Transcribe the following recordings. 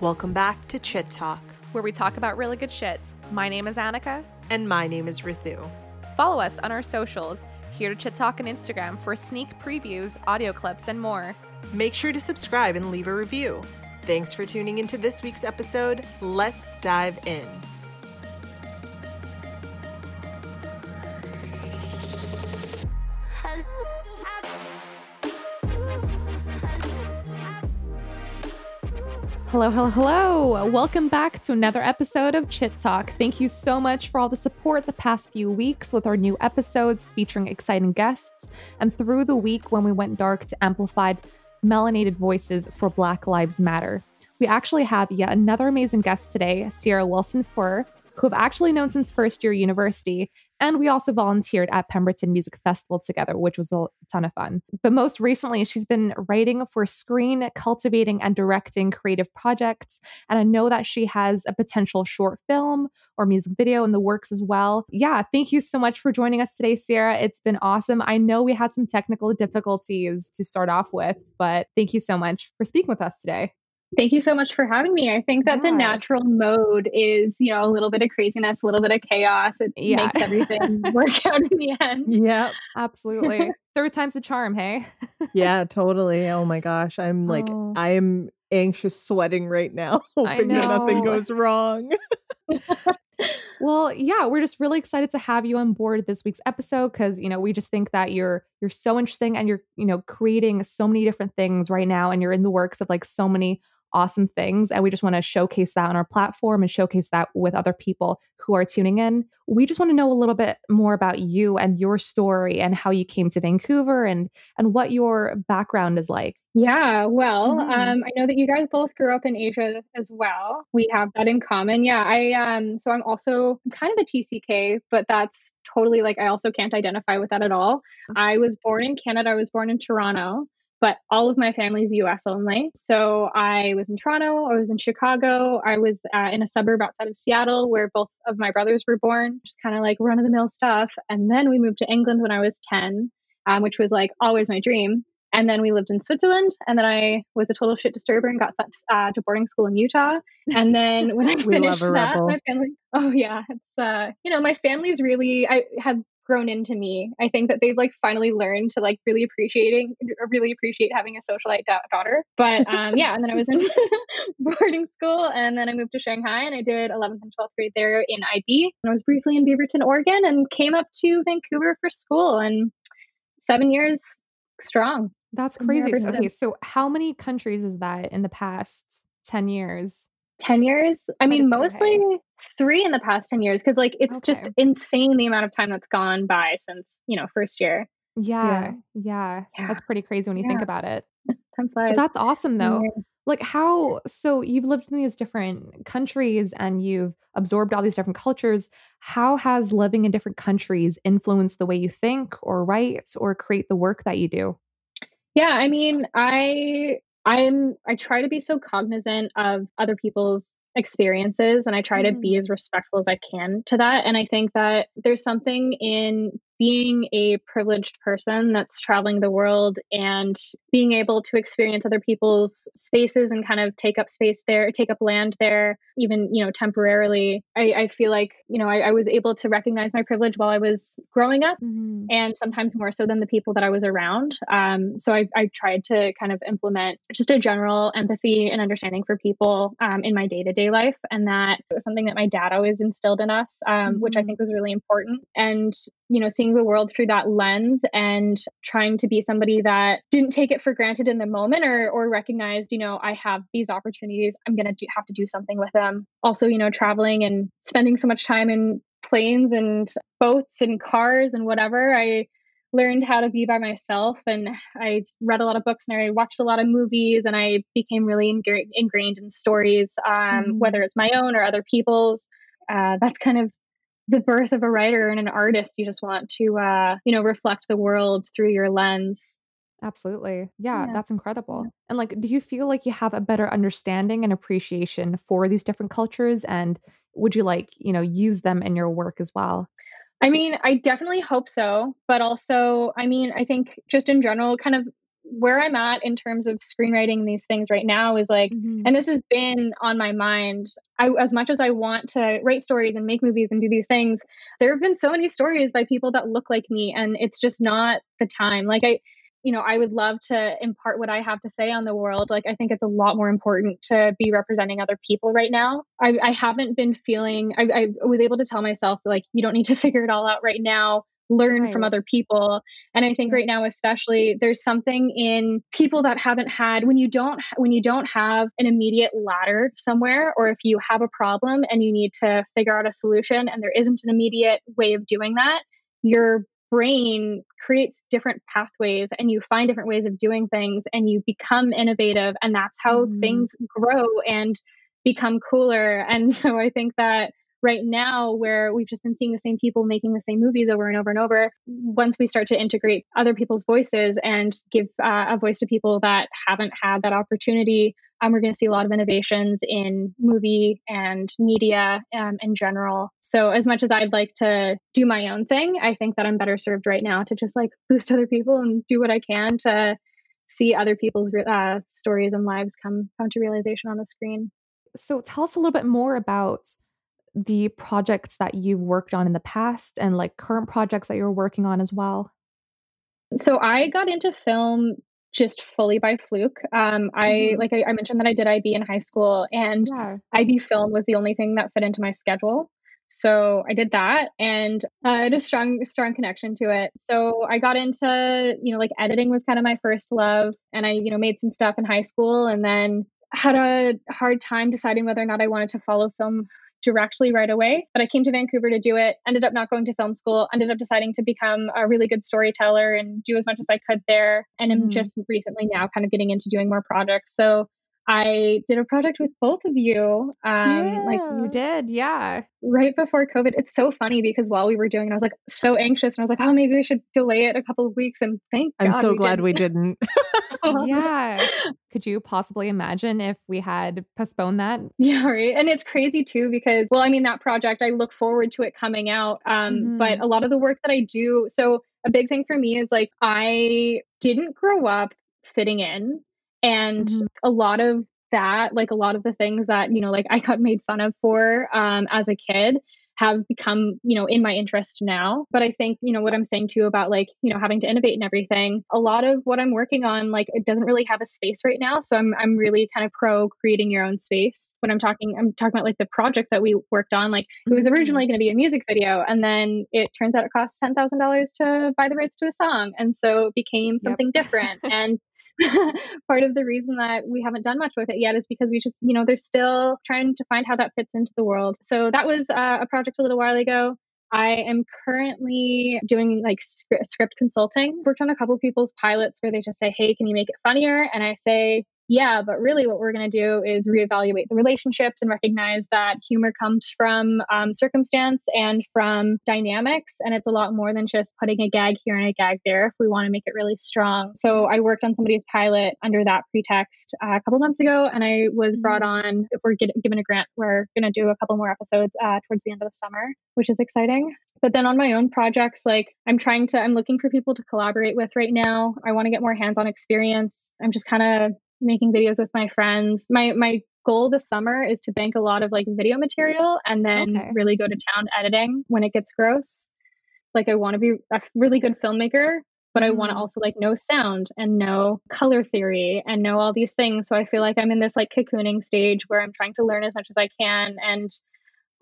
Welcome back to Chit Talk, where we talk about really good shit. My name is Annika. And my name is Rithu. Follow us on our socials, here to Chit Talk on Instagram for sneak previews, audio clips, and more. Make sure to subscribe and leave a review. Thanks for tuning into this week's episode. Let's dive in. Hello, hello, hello. Welcome back to another episode of Chit Talk. Thank you so much for all the support the past few weeks with our new episodes featuring exciting guests, and through the week when we went dark to amplified melanated voices for Black Lives Matter. We actually have yet another amazing guest today, Sierra Wilson Fur, who I've actually known since first year university and we also volunteered at Pemberton Music Festival together, which was a ton of fun. But most recently, she's been writing for screen, cultivating, and directing creative projects. And I know that she has a potential short film or music video in the works as well. Yeah, thank you so much for joining us today, Sierra. It's been awesome. I know we had some technical difficulties to start off with, but thank you so much for speaking with us today. Thank you so much for having me. I think that yeah. the natural mode is, you know, a little bit of craziness, a little bit of chaos. It yeah. makes everything work out in the end. Yeah, absolutely. Third time's the charm, hey? yeah, totally. Oh my gosh. I'm like, oh. I am anxious sweating right now, hoping that nothing goes wrong. well, yeah, we're just really excited to have you on board this week's episode because you know we just think that you're you're so interesting and you're you know creating so many different things right now and you're in the works of like so many awesome things. And we just want to showcase that on our platform and showcase that with other people who are tuning in. We just want to know a little bit more about you and your story and how you came to Vancouver and and what your background is like. Yeah, well, mm-hmm. um, I know that you guys both grew up in Asia as well. We have that in common. Yeah, I um, so I'm also kind of a TCK, but that's totally like I also can't identify with that at all. Mm-hmm. I was born in Canada. I was born in Toronto but all of my family's US only. So I was in Toronto, I was in Chicago, I was uh, in a suburb outside of Seattle where both of my brothers were born, just kind of like run of the mill stuff. And then we moved to England when I was 10, um, which was like always my dream. And then we lived in Switzerland. And then I was a total shit disturber and got sent uh, to boarding school in Utah. And then when I finished that, rebel. my family, oh yeah, it's, uh, you know, my family's really, I had grown into me. I think that they've like finally learned to like really appreciating really appreciate having a socialite da- daughter. But um, yeah, and then I was in boarding school and then I moved to Shanghai and I did 11th and 12th grade there in IB. And I was briefly in Beaverton, Oregon and came up to Vancouver for school and 7 years strong. That's crazy. Okay, so how many countries is that in the past 10 years? 10 years i mean mostly okay. three in the past 10 years because like it's okay. just insane the amount of time that's gone by since you know first year yeah yeah, yeah. that's pretty crazy when you yeah. think about it that's awesome though yeah. like how so you've lived in these different countries and you've absorbed all these different cultures how has living in different countries influenced the way you think or write or create the work that you do yeah i mean i I'm I try to be so cognizant of other people's experiences and I try mm. to be mm. as respectful as I can to that and I think that there's something in being a privileged person that's traveling the world and being able to experience other people's spaces and kind of take up space there, take up land there, even, you know, temporarily, I, I feel like, you know, I, I, was able to recognize my privilege while I was growing up mm-hmm. and sometimes more so than the people that I was around. Um, so I, I tried to kind of implement just a general empathy and understanding for people um, in my day to day life. And that was something that my dad always instilled in us, um, mm-hmm. which I mm-hmm. think was really important. And you know, seeing the world through that lens and trying to be somebody that didn't take it for granted in the moment or or recognized, you know, I have these opportunities, I'm going to have to do something with them. Also, you know, traveling and spending so much time in planes and boats and cars and whatever, I learned how to be by myself and I read a lot of books and I watched a lot of movies and I became really ingrained in stories, um, mm-hmm. whether it's my own or other people's. Uh, that's kind of the birth of a writer and an artist you just want to uh you know reflect the world through your lens. Absolutely. Yeah, yeah. that's incredible. Yeah. and like do you feel like you have a better understanding and appreciation for these different cultures? And would you like you know use them in your work as well? I mean i definitely hope so but also i mean i think just in general kind of where I'm at in terms of screenwriting these things right now is like, mm-hmm. and this has been on my mind. I, as much as I want to write stories and make movies and do these things, there have been so many stories by people that look like me, and it's just not the time. Like I, you know, I would love to impart what I have to say on the world. Like, I think it's a lot more important to be representing other people right now. I, I haven't been feeling, I, I, was able to tell myself, like, you don't need to figure it all out right now. Learn right. from other people. And I think right now, especially, there's something in people that haven't had when you don't when you don't have an immediate ladder somewhere, or if you have a problem and you need to figure out a solution and there isn't an immediate way of doing that, your brain creates different pathways and you find different ways of doing things and you become innovative and that's how mm. things grow and become cooler and so i think that right now where we've just been seeing the same people making the same movies over and over and over once we start to integrate other people's voices and give uh, a voice to people that haven't had that opportunity um, we're going to see a lot of innovations in movie and media um, in general. So, as much as I'd like to do my own thing, I think that I'm better served right now to just like boost other people and do what I can to see other people's uh, stories and lives come come to realization on the screen. So, tell us a little bit more about the projects that you've worked on in the past and like current projects that you're working on as well. So I got into film just fully by fluke. Um, I mm-hmm. like I, I, mentioned that I did IB in high school, and yeah. IB film was the only thing that fit into my schedule. So I did that, and uh, I had a strong, strong connection to it. So I got into, you know, like editing was kind of my first love, and I, you know, made some stuff in high school, and then had a hard time deciding whether or not I wanted to follow film directly right away. But I came to Vancouver to do it, ended up not going to film school, ended up deciding to become a really good storyteller and do as much as I could there. And I'm mm. just recently now kind of getting into doing more projects. So I did a project with both of you. Um, yeah, like you did, yeah. Right before COVID. It's so funny because while we were doing it, I was like so anxious and I was like, oh, maybe we should delay it a couple of weeks. And thank I'm God so we glad didn't. we didn't. yeah. Could you possibly imagine if we had postponed that? Yeah, right. And it's crazy too because, well, I mean, that project, I look forward to it coming out. Um, mm-hmm. But a lot of the work that I do, so a big thing for me is like, I didn't grow up fitting in and mm-hmm. a lot of that like a lot of the things that you know like i got made fun of for um, as a kid have become you know in my interest now. But i think you know what i'm saying too about like you know having to innovate and everything a lot of what i'm working on like it doesn't really have a space right now. So i'm i'm really kind of pro creating your own space. When i'm talking i'm talking about like the project that we worked on like it was mm-hmm. originally going to be a music video and then it turns out it costs $10,000 to buy the rights to a song. And so it became something yep. different. And part of the reason that we haven't done much with it yet is because we just, you know, they're still trying to find how that fits into the world. So that was uh, a project a little while ago. I am currently doing like script consulting. Worked on a couple people's pilots where they just say, "Hey, can you make it funnier?" And I say, yeah, but really what we're going to do is reevaluate the relationships and recognize that humor comes from um, circumstance and from dynamics. And it's a lot more than just putting a gag here and a gag there if we want to make it really strong. So I worked on somebody's pilot under that pretext uh, a couple months ago, and I was brought mm-hmm. on. If we're get, given a grant, we're going to do a couple more episodes uh, towards the end of the summer, which is exciting but then on my own projects like i'm trying to i'm looking for people to collaborate with right now i want to get more hands-on experience i'm just kind of making videos with my friends. My my goal this summer is to bank a lot of like video material and then okay. really go to town editing when it gets gross. Like I want to be a really good filmmaker, but I want to mm-hmm. also like know sound and know color theory and know all these things. So I feel like I'm in this like cocooning stage where I'm trying to learn as much as I can and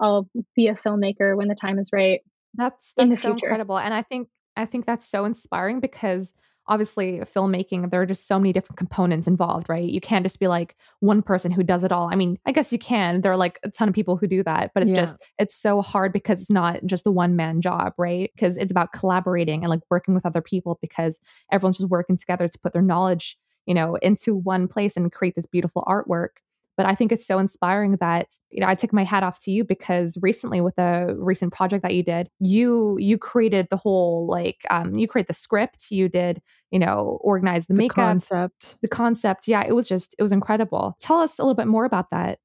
I'll be a filmmaker when the time is right. That's that's so future. incredible. And I think I think that's so inspiring because obviously filmmaking there are just so many different components involved right? You can't just be like one person who does it all. I mean i guess you can. There are like a ton of people who do that but it's yeah. just it's so hard because it's not just a one man job right? Because it's about collaborating and like working with other people because everyone's just working together to put their knowledge you know into one place and create this beautiful artwork but I think it's so inspiring that you know I take my hat off to you because recently with a recent project that you did, you you created the whole like um, you create the script, you did you know organize the, the makeup concept, the concept. Yeah, it was just it was incredible. Tell us a little bit more about that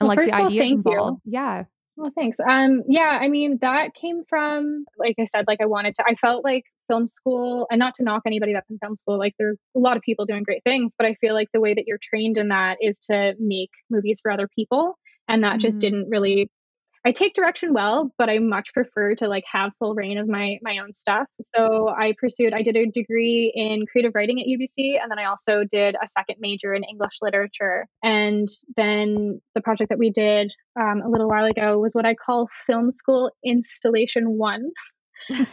and well, like first the idea involved. You. Yeah. Well, thanks. Um, yeah, I mean that came from, like I said, like I wanted to. I felt like film school, and not to knock anybody that's in film school, like there are a lot of people doing great things, but I feel like the way that you're trained in that is to make movies for other people. And that mm-hmm. just didn't really I take direction well, but I much prefer to like have full rein of my my own stuff. So I pursued I did a degree in creative writing at UBC and then I also did a second major in English literature. And then the project that we did um, a little while ago was what I call film school installation 1.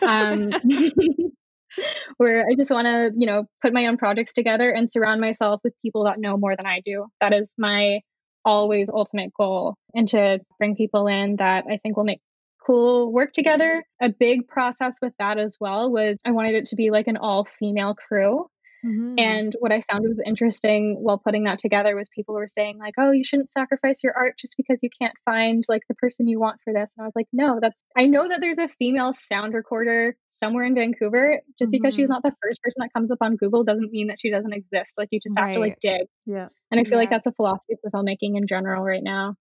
um, where I just want to, you know, put my own projects together and surround myself with people that know more than I do. That is my always ultimate goal and to bring people in that I think will make cool work together. A big process with that as well was I wanted it to be like an all female crew. Mm-hmm. And what I found was interesting while putting that together was people were saying like, "Oh, you shouldn't sacrifice your art just because you can't find like the person you want for this." And I was like, "No, that's I know that there's a female sound recorder somewhere in Vancouver. Just mm-hmm. because she's mm-hmm. not the first person that comes up on Google doesn't mean that she doesn't exist. Like you just have to like dig." Yeah. And I feel yeah. like that's a philosophy for filmmaking in general right now.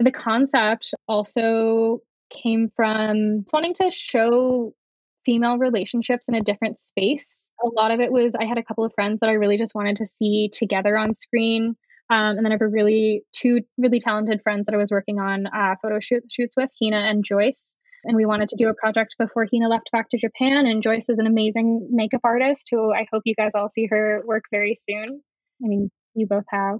The concept also came from wanting to show female relationships in a different space. A lot of it was I had a couple of friends that I really just wanted to see together on screen. Um, and then I have a really two really talented friends that I was working on uh, photo shoot, shoots with, Hina and Joyce. And we wanted to do a project before Hina left back to Japan. And Joyce is an amazing makeup artist who I hope you guys all see her work very soon. I mean, you both have.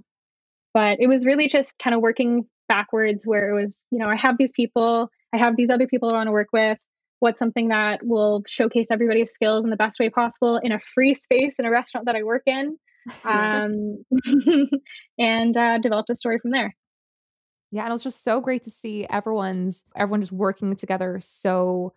But it was really just kind of working backwards where it was, you know, I have these people, I have these other people I want to work with what's something that will showcase everybody's skills in the best way possible in a free space in a restaurant that I work in, um, and uh, developed a story from there. Yeah, and it was just so great to see everyone's everyone just working together so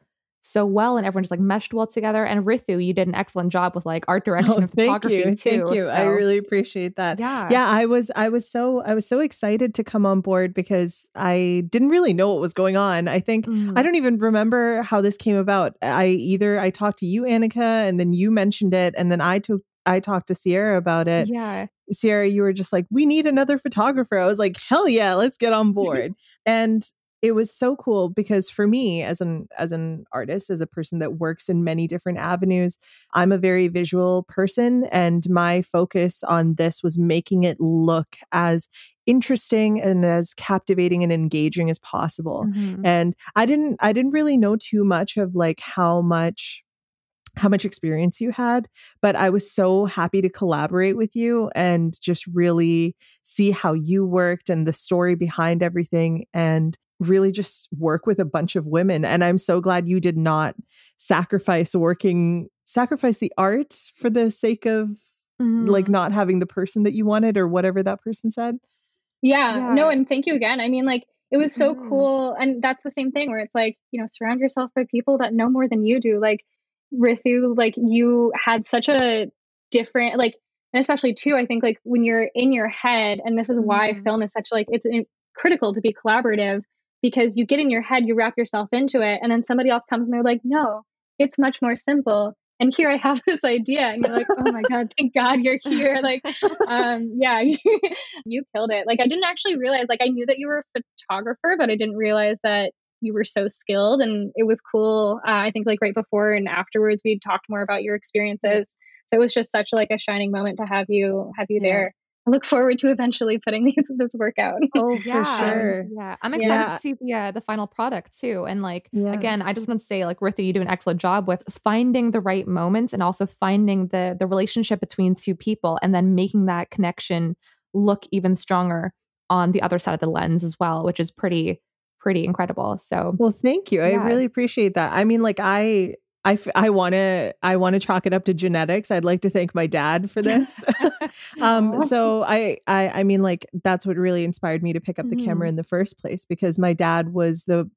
so well and everyone just like meshed well together. And Rithu, you did an excellent job with like art direction oh, and photography thank you. too. Thank you. So. I really appreciate that. Yeah. Yeah. I was I was so I was so excited to come on board because I didn't really know what was going on. I think mm. I don't even remember how this came about. I either I talked to you, Annika, and then you mentioned it, and then I took I talked to Sierra about it. Yeah. Sierra, you were just like, we need another photographer. I was like, hell yeah, let's get on board. and it was so cool because for me as an as an artist as a person that works in many different avenues i'm a very visual person and my focus on this was making it look as interesting and as captivating and engaging as possible mm-hmm. and i didn't i didn't really know too much of like how much how much experience you had, but I was so happy to collaborate with you and just really see how you worked and the story behind everything. And really just work with a bunch of women and i'm so glad you did not sacrifice working sacrifice the art for the sake of mm-hmm. like not having the person that you wanted or whatever that person said yeah, yeah. no and thank you again i mean like it was so mm-hmm. cool and that's the same thing where it's like you know surround yourself by people that know more than you do like rithu like you had such a different like and especially too i think like when you're in your head and this is why mm-hmm. film is such like it's critical to be collaborative because you get in your head, you wrap yourself into it, and then somebody else comes and they're like, no, it's much more simple. And here I have this idea, and you're like, oh my God, thank God you're here. Like, um, yeah, you, killed it. Like, I didn't actually realize, like, I knew that you were a photographer, but I didn't realize that you were so skilled. And it was cool. Uh, I think, like, right before and afterwards, we talked more about your experiences. So it was just such like a shining moment to have you have you yeah. there. I look forward to eventually putting these this work out. Oh, yeah, for sure. Yeah, I'm excited yeah. to see the uh, the final product too. And like yeah. again, I just want to say, like Rithu, you do an excellent job with finding the right moments and also finding the the relationship between two people, and then making that connection look even stronger on the other side of the lens as well, which is pretty pretty incredible. So, well, thank you. I really appreciate that. I mean, like I I, I want to I want to chalk it up to genetics. I'd like to thank my dad for this. um, so I, I I mean like that's what really inspired me to pick up the mm-hmm. camera in the first place because my dad was the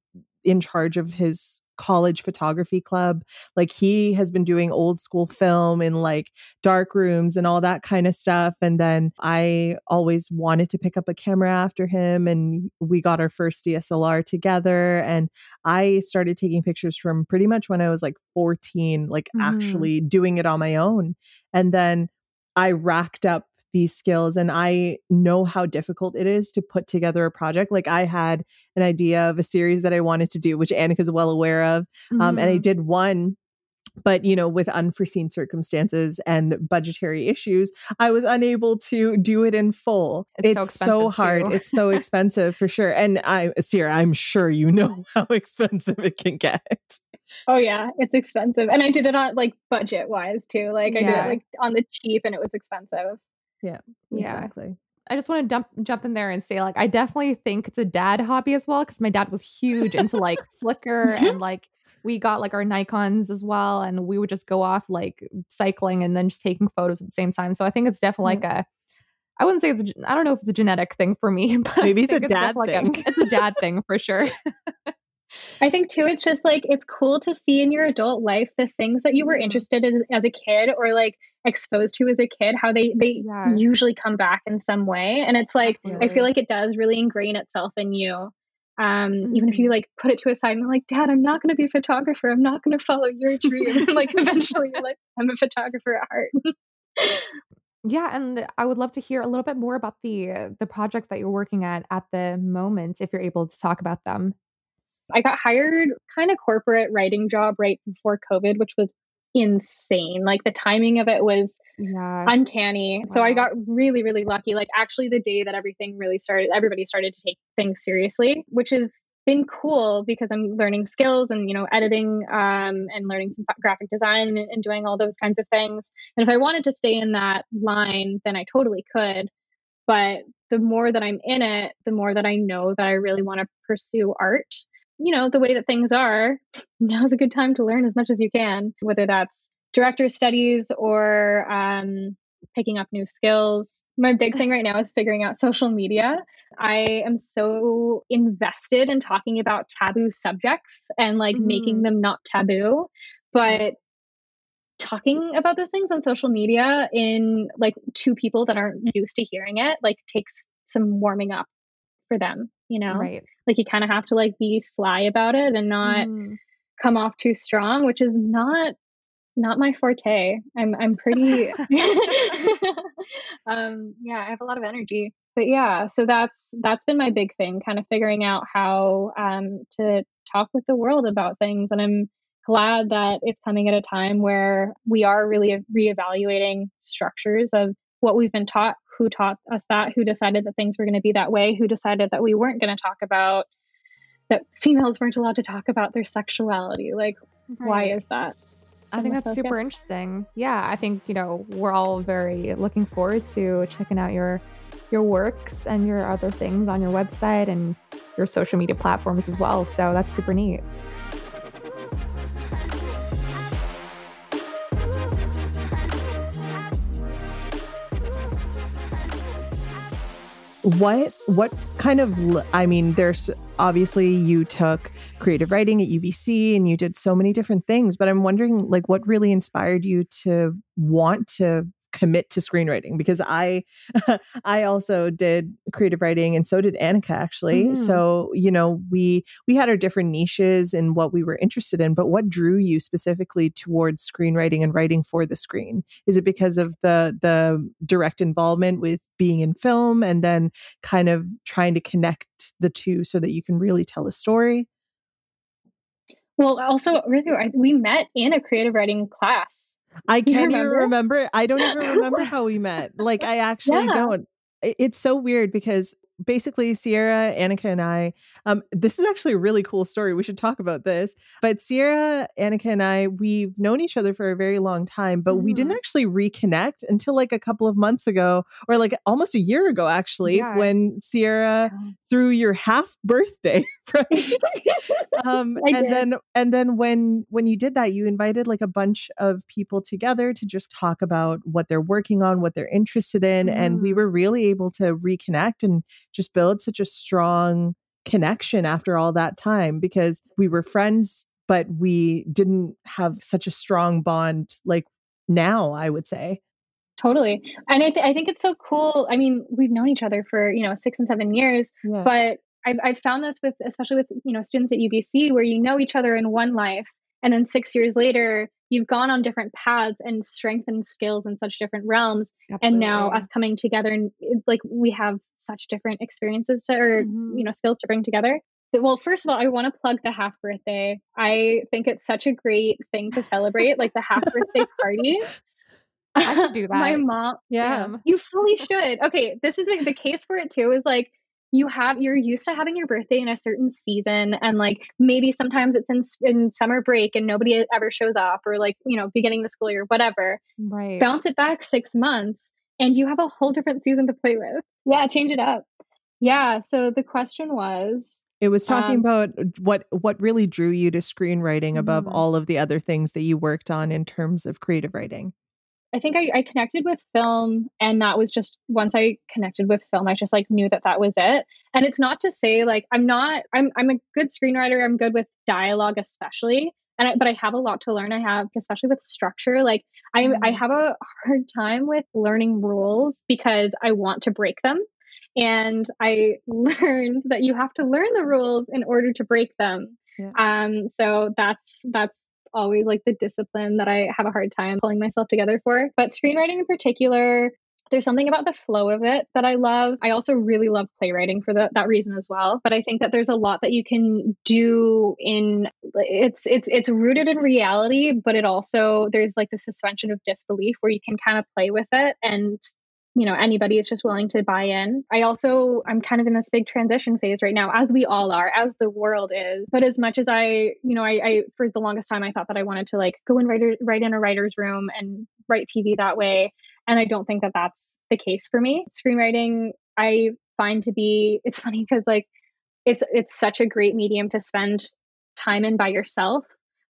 in charge of his college photography club. Like he has been doing old school film in like dark rooms and all that kind of stuff. And then I always wanted to pick up a camera after him and we got our first DSLR together. And I started taking pictures from pretty much when I was like 14, like mm. actually doing it on my own. And then I racked up these skills and I know how difficult it is to put together a project. Like I had an idea of a series that I wanted to do, which Annika is well aware of. Mm-hmm. Um, and I mm-hmm. did one but you know with unforeseen circumstances and budgetary issues i was unable to do it in full It's it's, so so, hard it's so expensive for sure and i sierra i'm sure you know how expensive it can get Oh yeah, it's expensive. And I did it on like budget wise too. Like I did it like on the cheap and it was expensive. Yeah. exactly I just want to jump jump in there and say like I definitely think it's a dad hobby as well because my dad was huge into like Flickr mm-hmm. and like we got like our Nikons as well and we would just go off like cycling and then just taking photos at the same time. So I think it's definitely like a I wouldn't say it's I don't know if it's a genetic thing for me, but Maybe it's a dad definitely thing. Like a, it's a dad thing for sure. I think too, it's just like it's cool to see in your adult life the things that you were Mhm. interested in as a kid or like exposed to as a kid, how they they Yeah. usually come back in some way. And it's like I feel like it does really ingrain itself in you. Um, even if Mm-hmm. you like put it to a side and like, Dad, I'm not gonna be a photographer. I'm not gonna follow your dream. and like eventually you're like, I'm a photographer at heart. Yeah, and I would love to hear a little bit more about the the projects that you're working at at the moment if you're able to talk about them. I got hired kind of corporate writing job right before COVID, which was insane. Like the timing of it was Yeah. uncanny. So I got really, really lucky. Like actually the day that everything really started, everybody started to take things seriously, which has been cool because I'm learning skills and, you know, editing um, and learning some graphic design and, and doing all those kinds of things. And if I wanted to stay in that line, then I totally could. But the more that I'm in it, the more that I know that I really want to pursue art. You know, the way that things are, now's a good time to learn as much as you can, whether that's director studies or um, picking up new skills. My big thing right now is figuring out social media. I am so invested in talking about taboo subjects and like making them not taboo. But talking about those things on social media in like two people that aren't used to hearing it like takes some warming up for them, you know? Right. Like you kind of have to like be sly about it and not Mm. come off too strong, which is not not my forte. I'm I'm pretty um yeah, I have a lot of energy. But yeah, so that's that's been my big thing, kind of figuring out how um to talk with the world about things and I'm glad that it's coming at a time where we are really reevaluating structures of what we've been taught, who taught us that, who decided that things were going to be that way, who decided that we weren't going to talk about that females weren't allowed to talk about their sexuality. Like, why is that? I think that's super interesting. Yeah, I think you know we're all very looking forward to checking out your your works and your other things on your website and your social media platforms as well. So that's super neat. What what kind of i mean there's obviously you took creative writing at ubc and you did so many different things but i'm wondering like what really inspired you to want to commit to screenwriting because i i also did creative writing and so did annika actually Mhm. so you know we we had our different niches and what we were interested in but what drew you specifically towards screenwriting and writing for the screen is it because of the the direct involvement with being in film and then kind of trying to connect the two so that you can really tell a story Well, also, we met in a creative writing class. I can't even remember? remember. I don't even remember how we met. Like I actually Yeah. don't. It's so weird because basically Sierra, Annika, and I. Um, this is actually a really cool story. We should talk about this. But Sierra, Annika, and I, we've known each other for a very long time, but we didn't Mhm. actually reconnect until like a couple of months ago, or like almost a year ago, actually, Yeah. when Sierra threw your half birthday, right? um and did. then and then when when you did that you invited like a bunch of people together to just talk about what they're working on what they're interested in and we Mm. were really able to reconnect and just build such a strong connection after all that time because we were friends but we didn't have such a strong bond like now i would say Totally. And I, th- I think it's so cool. I mean, we've known each other for, you know, six and seven years, yeah but I've, I've found this with, especially with, you know, students at UBC where you know each other in one life. And then six years later, you've gone on different paths and strengthened skills in such different realms. And now us coming together and it's like we have such different experiences to, or, Mhm. you know, skills to bring together. well, first of all, I want to plug the half birthday. I think it's such a great thing to celebrate, like the half birthday party. I should do that. My mom, Yeah. you fully should. Okay, this is the case for it too. Is like you have you're used to having your birthday in a certain season, and like maybe sometimes it's in in summer break and nobody ever shows up, or like you know beginning the school year, whatever. Right. Bounce it back six months, and you have a whole different season to play with. Yeah, change it up. Yeah. So the question was, It was talking Um, about what what really drew you to screenwriting above Mhm. all of the other things that you worked on in terms of creative writing. I think I, I connected with film, and that was just once I connected with film, I just like knew that that was it. And it's not to say like I'm not I'm I'm a good screenwriter. I'm good with dialogue, especially, and I, but I have a lot to learn. I have especially with structure. Like I I Mhm. have a hard time with learning rules because I want to break them. And I learned that you have to learn the rules in order to break them. Yeah. Um, so that's that's always like the discipline that I have a hard time pulling myself together for. But screenwriting in particular, there's something about the flow of it that I love. I also really love playwriting for the, that reason as well. But I think that there's a lot that you can do in it's it's it's rooted in reality, but it also there's like the suspension of disbelief where you can kind of play with it and you know anybody is just willing to buy in. I also i'm kind of in this big transition phase right now as we all are as the world is. But as much as i you know i, I for the longest time i thought that i wanted to like go and write, write in a writer's room and write tv that way. And i don't think that that's the case for me. Screenwriting i find to be it's funny because like it's it's such a great medium to spend time in by yourself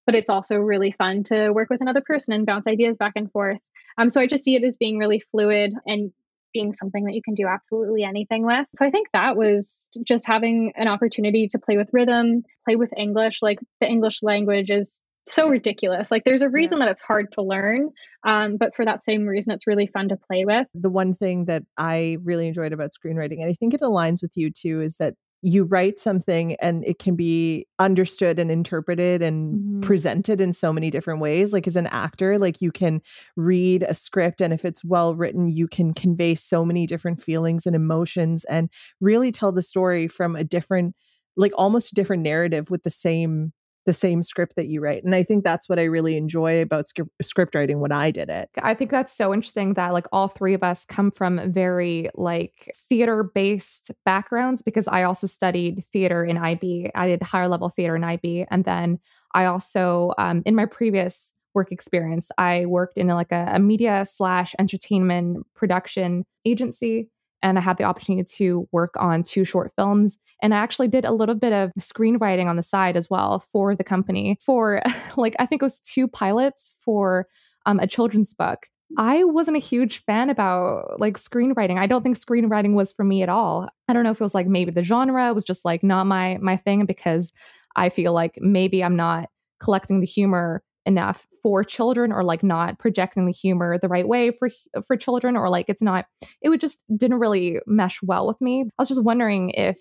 but it's also really fun to work with another person and bounce ideas back and forth um, so I just see it as being really fluid and being something that you can do absolutely anything with. So I think that was just having an opportunity to play with rhythm, play with English. Like the English language is so ridiculous. Like there's a reason that it's hard to learn, um, but for that same reason, it's really fun to play with. The one thing that I really enjoyed about screenwriting, and I think it aligns with you too, is that you write something and it can be understood and interpreted and Mhm. presented in so many different ways like as an actor like you can read a script and if it's well written you can convey so many different feelings and emotions and really tell the story from a different like almost a different narrative with the same the same script that you write and i think that's what i really enjoy about script, script writing when i did it I think that's so interesting that like all three of us come from very like theater based backgrounds because I also studied theater in IB. I did higher level theater in IB. And then I also, um, in my previous work experience, I worked in like a, a media slash entertainment production agency. And I had the opportunity to work on two short films. And I actually did a little bit of screenwriting on the side as well for the company for like, I think it was two pilots for um, a children's book. I wasn't a huge fan about like screenwriting. I don't think screenwriting was for me at all. I don't know if it was like maybe the genre was just like not my my thing because I feel like maybe I'm not collecting the humor enough for children or like not projecting the humor the right way for for children or like it's not it would just didn't really mesh well with me. I was just wondering if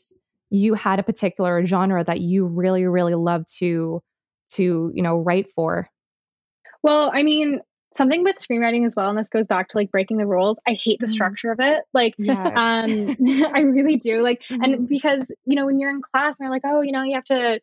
you had a particular genre that you really really love to to, you know, write for. Well, I mean, something with screenwriting as well, and this goes back to like breaking the rules. I hate the Mhm. structure of it. Like, Yeah. um, I really do. Like, Mhm. and because you know when you're in class and they're like, oh, you know, you have to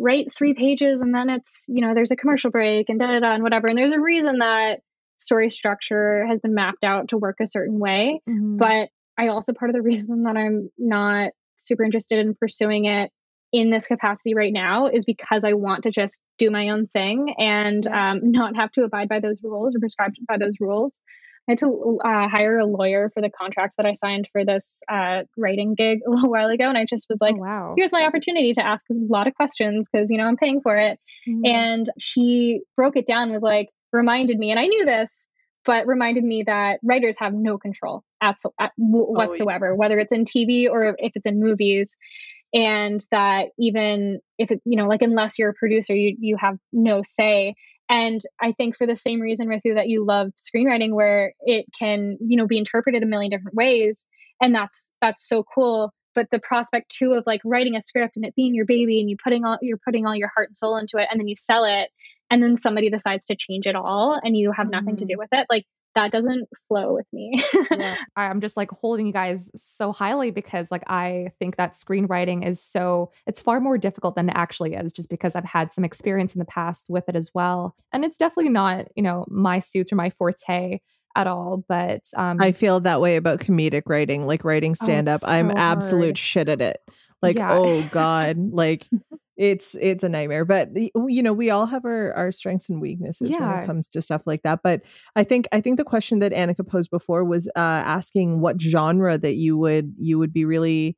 write three pages, and then it's you know there's a commercial break and da da da and whatever. And there's a reason that story structure has been mapped out to work a certain way. Mhm. But I also part of the reason that I'm not super interested in pursuing it in this capacity right now is because I want to just do my own thing and um, not have to abide by those rules or prescribe by those rules. I had to uh, hire a lawyer for the contract that I signed for this uh, writing gig a little while ago, and I just was like, oh, wow. "Here's my opportunity to ask a lot of questions because you know I'm paying for it." Mhm. And she broke it down, was like, reminded me, and I knew this, but reminded me that writers have no control at, so- at w- Oh, yeah. whatsoever, whether it's in TV or if it's in movies. And that even if it, you know, like unless you're a producer, you you have no say. And I think for the same reason, Rithu, that you love screenwriting, where it can, you know, be interpreted a million different ways, and that's that's so cool. But the prospect too of like writing a script and it being your baby, and you putting all you're putting all your heart and soul into it, and then you sell it, and then somebody decides to change it all, and you have nothing to do mm-hmm. with it. Like that doesn't flow with me. yeah. I'm just like holding you guys so highly because like I think that screenwriting is so it's far more difficult than it actually is just because I've had some experience in the past with it as well. And it's definitely not, you know, my suits or my forte at all. But um I feel that way about comedic writing, like writing stand up. Oh, so I'm absolute hard. shit at it. Like, yeah. oh God. Like it's it's a nightmare but you know we all have our our strengths and weaknesses yeah. when it comes to stuff like that but i think i think the question that annika posed before was uh asking what genre that you would you would be really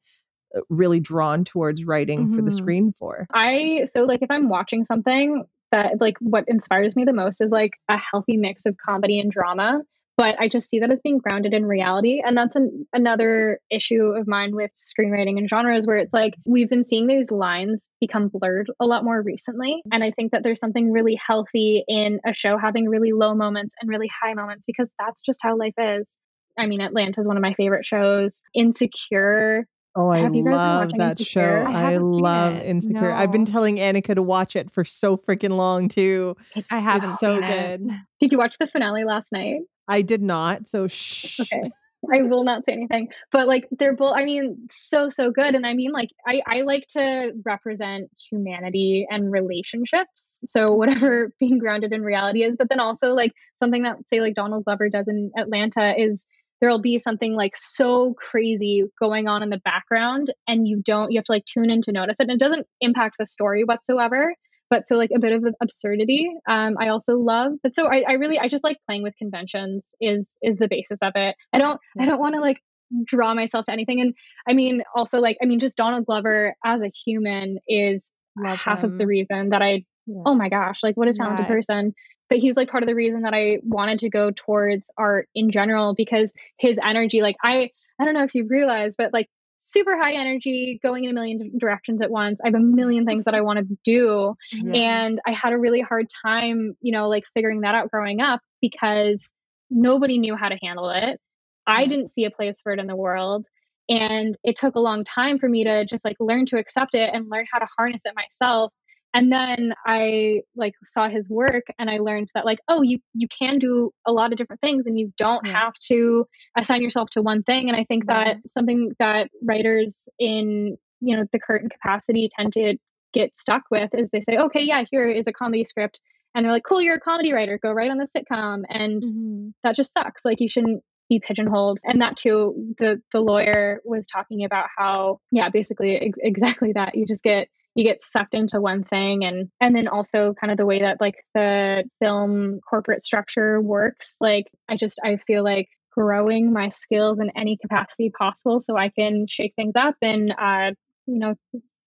uh, really drawn towards writing mm-hmm. for the mm-hmm. screen for i so like if i'm watching something that like what inspires me the most is like a healthy mix of comedy and drama but I just see that as being grounded in reality. And that's an, another issue of mine with screenwriting and genres where it's like we've been seeing these lines become blurred a lot more recently. And I think that there's something really healthy in a show having really low moments and really high moments because that's just how life is. I mean, Atlanta is one of my favorite shows. Insecure Oh, I love that Insecure? show. I, I love Insecure. No. I've been telling Annika to watch it for so freaking long too. I haven't it's so good. It. Did you watch the finale last night? I did not. So shh. Okay. I will not say anything. But like they're both I mean so so good and I mean like I I like to represent humanity and relationships. So whatever being grounded in reality is, but then also like something that say like Donald Glover does in Atlanta is there'll be something like so crazy going on in the background and you don't you have to like tune in to notice it and it doesn't impact the story whatsoever but so like a bit of absurdity um, i also love but so I, I really i just like playing with conventions is is the basis of it i don't i don't want to like draw myself to anything and i mean also like i mean just donald glover as a human is love half him. of the reason that i yeah. oh my gosh like what a talented yeah. person but he's like part of the reason that i wanted to go towards art in general because his energy like i i don't know if you realize but like super high energy, going in a million directions at once. I have a million things that I want to do. Yeah. And I had a really hard time, you know, like figuring that out growing up because nobody knew how to handle it. I didn't see a place for it in the world. And it took a long time for me to just like learn to accept it and learn how to harness it myself and then i like saw his work and i learned that like oh you you can do a lot of different things and you don't yeah. have to assign yourself to one thing and i think yeah. that something that writers in you know the current capacity tend to get stuck with is they say okay yeah here is a comedy script and they're like cool you're a comedy writer go write on the sitcom and mm-hmm. that just sucks like you shouldn't be pigeonholed and that too the the lawyer was talking about how yeah basically ex- exactly that you just get you get sucked into one thing and and then also kind of the way that like the film corporate structure works like i just i feel like growing my skills in any capacity possible so i can shake things up and uh you know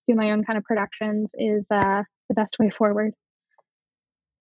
do my own kind of productions is uh the best way forward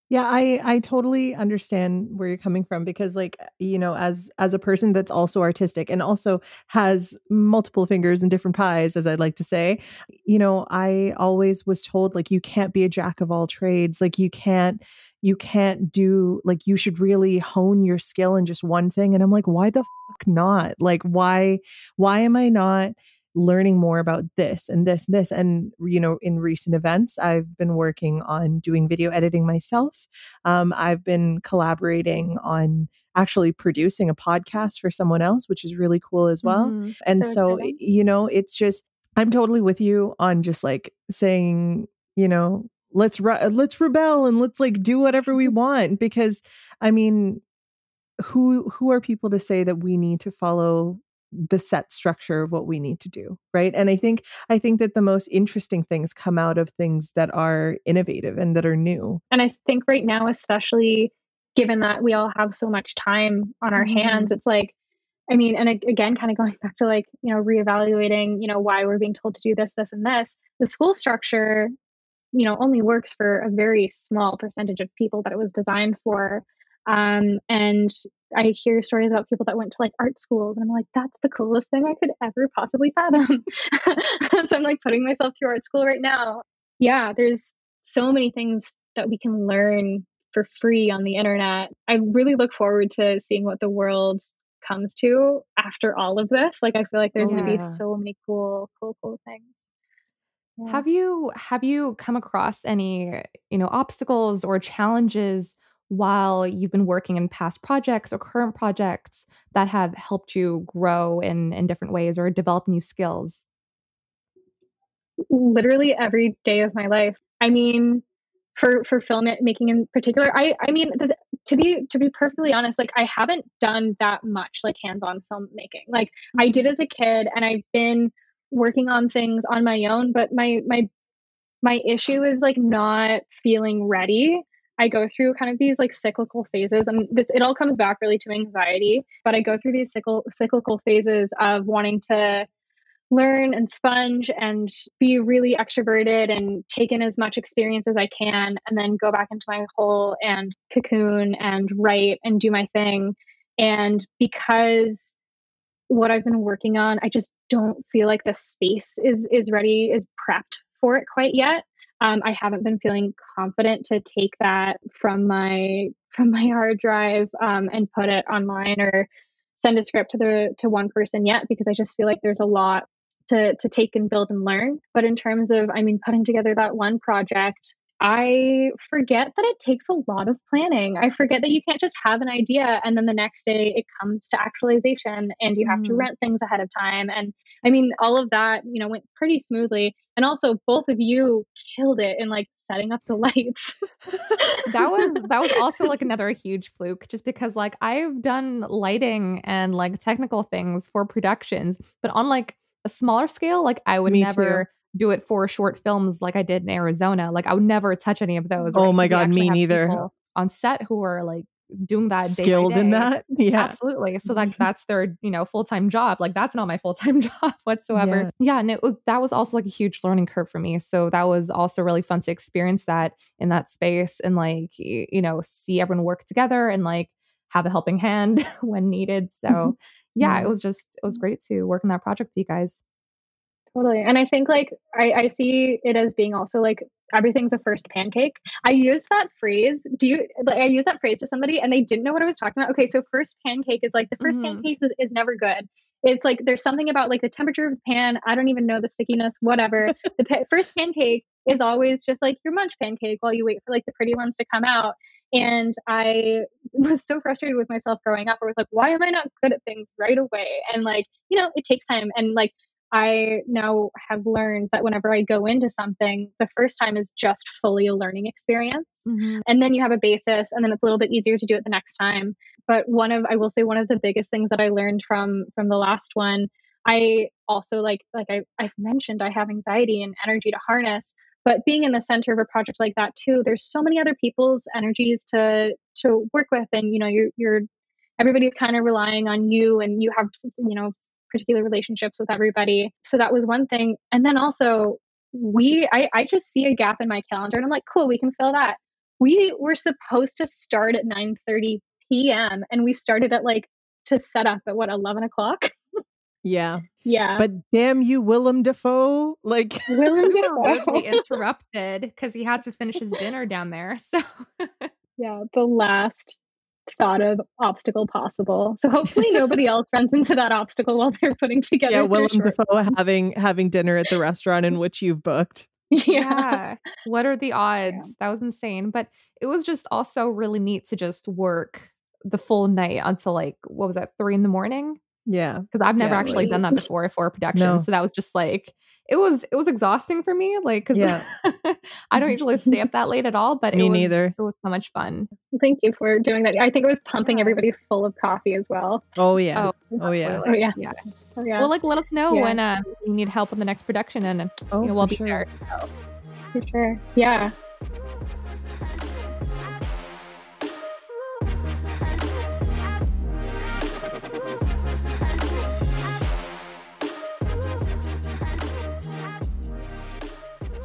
yeah, I I totally understand where you're coming from because like uh, you know as as a person that's also artistic and also has multiple fingers and different pies as I'd like to say, you know, I always was told like you can't be a jack of all trades, like you can't you can't do like you should really hone your skill in just one thing and I'm like why the fuck not? Like why why am I not learning more about this and this and this and you know in recent events i've been working on doing video editing myself. Um, i've been collaborating on actually producing a podcast for someone else which is really cool as well. Mm-hmm. and so, so you know it's just i'm totally with you on just like saying you know let's re- let's rebel and let's like do whatever we want because i mean who who are people to say that we need to follow the set structure of what we need to do right? And i think i think that the most interesting things come out of things that are innovative and that are new. And i think right now especially given that we all have so much time on our mm-hmm. hands it's like i mean and again kind of going back to like you know reevaluating you know why we're being told to do this this and this the school structure you know only works for a very small percentage of people that it was designed for. Um, and I hear stories about people that went to like art schools, and I'm like, that's the coolest thing I could ever possibly fathom. so I'm like putting myself through art school right now. Yeah, there's so many things that we can learn for free on the internet. I really look forward to seeing what the world comes to after all of this. Like I feel like there's yeah. going to be so many cool, cool, cool things. Yeah. Have you have you come across any, you know, obstacles or challenges while you've been working in past projects or current projects that have helped you grow in in different ways or develop new skills? Literally every day of my life. I mean, for for film making in particular, I I mean, to be to be perfectly honest, like I haven't done that much like hands-on filmmaking. Like mm. I did as a kid, and I've been working on things on my own. But my my my issue is like not feeling ready I go through kind of these like cyclical phases, and this it all comes back really to anxiety. But I go through these cycl- cyclical phases of wanting to learn and sponge and be really extroverted and take in as much experience as I can, and then go back into my hole and cocoon and write and do my thing. And because what I've been working on, I just don't feel like the space is is ready, is prepped for it quite yet um, I haven't been feeling confident to take that from my from my hard drive um, and put it online or send a script to the to one person yet because I just feel like there's a lot to to take and build and learn. But in terms of, I mean, putting together that one project I forget that it takes a lot of planning. I forget that you can't just have an idea and then the next day it comes to actualization and you have mm. to rent things ahead of time. And I mean, all of that, you know, went pretty smoothly. And also both of you killed it in like setting up the lights. that was that was also like another huge fluke just because like I've done lighting and like technical things for productions, but on like a smaller scale, like I would Me never too do it for short films like I did in Arizona. Like I would never touch any of those. Oh my god, me neither. On set who are like doing that skilled day in that yeah absolutely so like that's their you know full-time job like that's not my full-time job whatsoever yeah. yeah and it was that was also like a huge learning curve for me so that was also really fun to experience that in that space and like you know see everyone work together and like have a helping hand when needed so mm-hmm. yeah, it was just it was great to work on that project with you guys Totally. And I think like I, I see it as being also like everything's a first pancake. I used that phrase. Do you like I used that phrase to somebody and they didn't know what I was talking about? Okay, so first pancake is like the 1st mm-hmm. pancake is, is never good. It's like there's something about like the temperature of the pan. I don't even know the stickiness, whatever. the pa- first pancake is always just like your munch pancake while you wait for like the pretty ones to come out. And I was so frustrated with myself growing up. I was like, why am I not good at things right away? And like, you know, it takes time. And like I now have learned that whenever I go into something, the first time is just fully a learning experience. Mm-hmm. And then you have a basis, and then it's a little bit easier to do it the next time. But one of, I will say, one of the biggest things that I learned from from the last one, I also like, like I, I've mentioned, I have anxiety and energy to harness. But being in the center of a project like that too, there's so many other people's energies to to work with, and you know, you're you're everybody's kind of relying on you, and you have you know particular relationships with everybody. So that was one thing. And then also we I, I just see a gap in my calendar and I'm like, cool, we can fill that. We were supposed to start at 9 30 p.m. and we started at like to set up at what 11 o'clock. Yeah. Yeah. But damn you, Willem Dafoe. Like Willem Dafoe. be interrupted because he had to finish his dinner down there. So yeah, the last thought of obstacle possible. So hopefully nobody else runs into that obstacle while they're putting together. Yeah, Willem Dafoe having having dinner at the restaurant in which you've booked. Yeah. yeah. What are the odds? Yeah. That was insane. But it was just also really neat to just work the full night until like what was that, three in the morning? Yeah. Because I've never yeah, actually done that before for a production. No. So that was just like it was it was exhausting for me like because yeah. i don't usually stay up that late at all but me it was, neither it was so much fun thank you for doing that i think it was pumping everybody full of coffee as well oh yeah oh, oh yeah oh yeah yeah Oh, yeah. Well, like, let us know yeah. when uh, you need help in the next production, and oh, you know, we'll be sure. there. For sure. Yeah.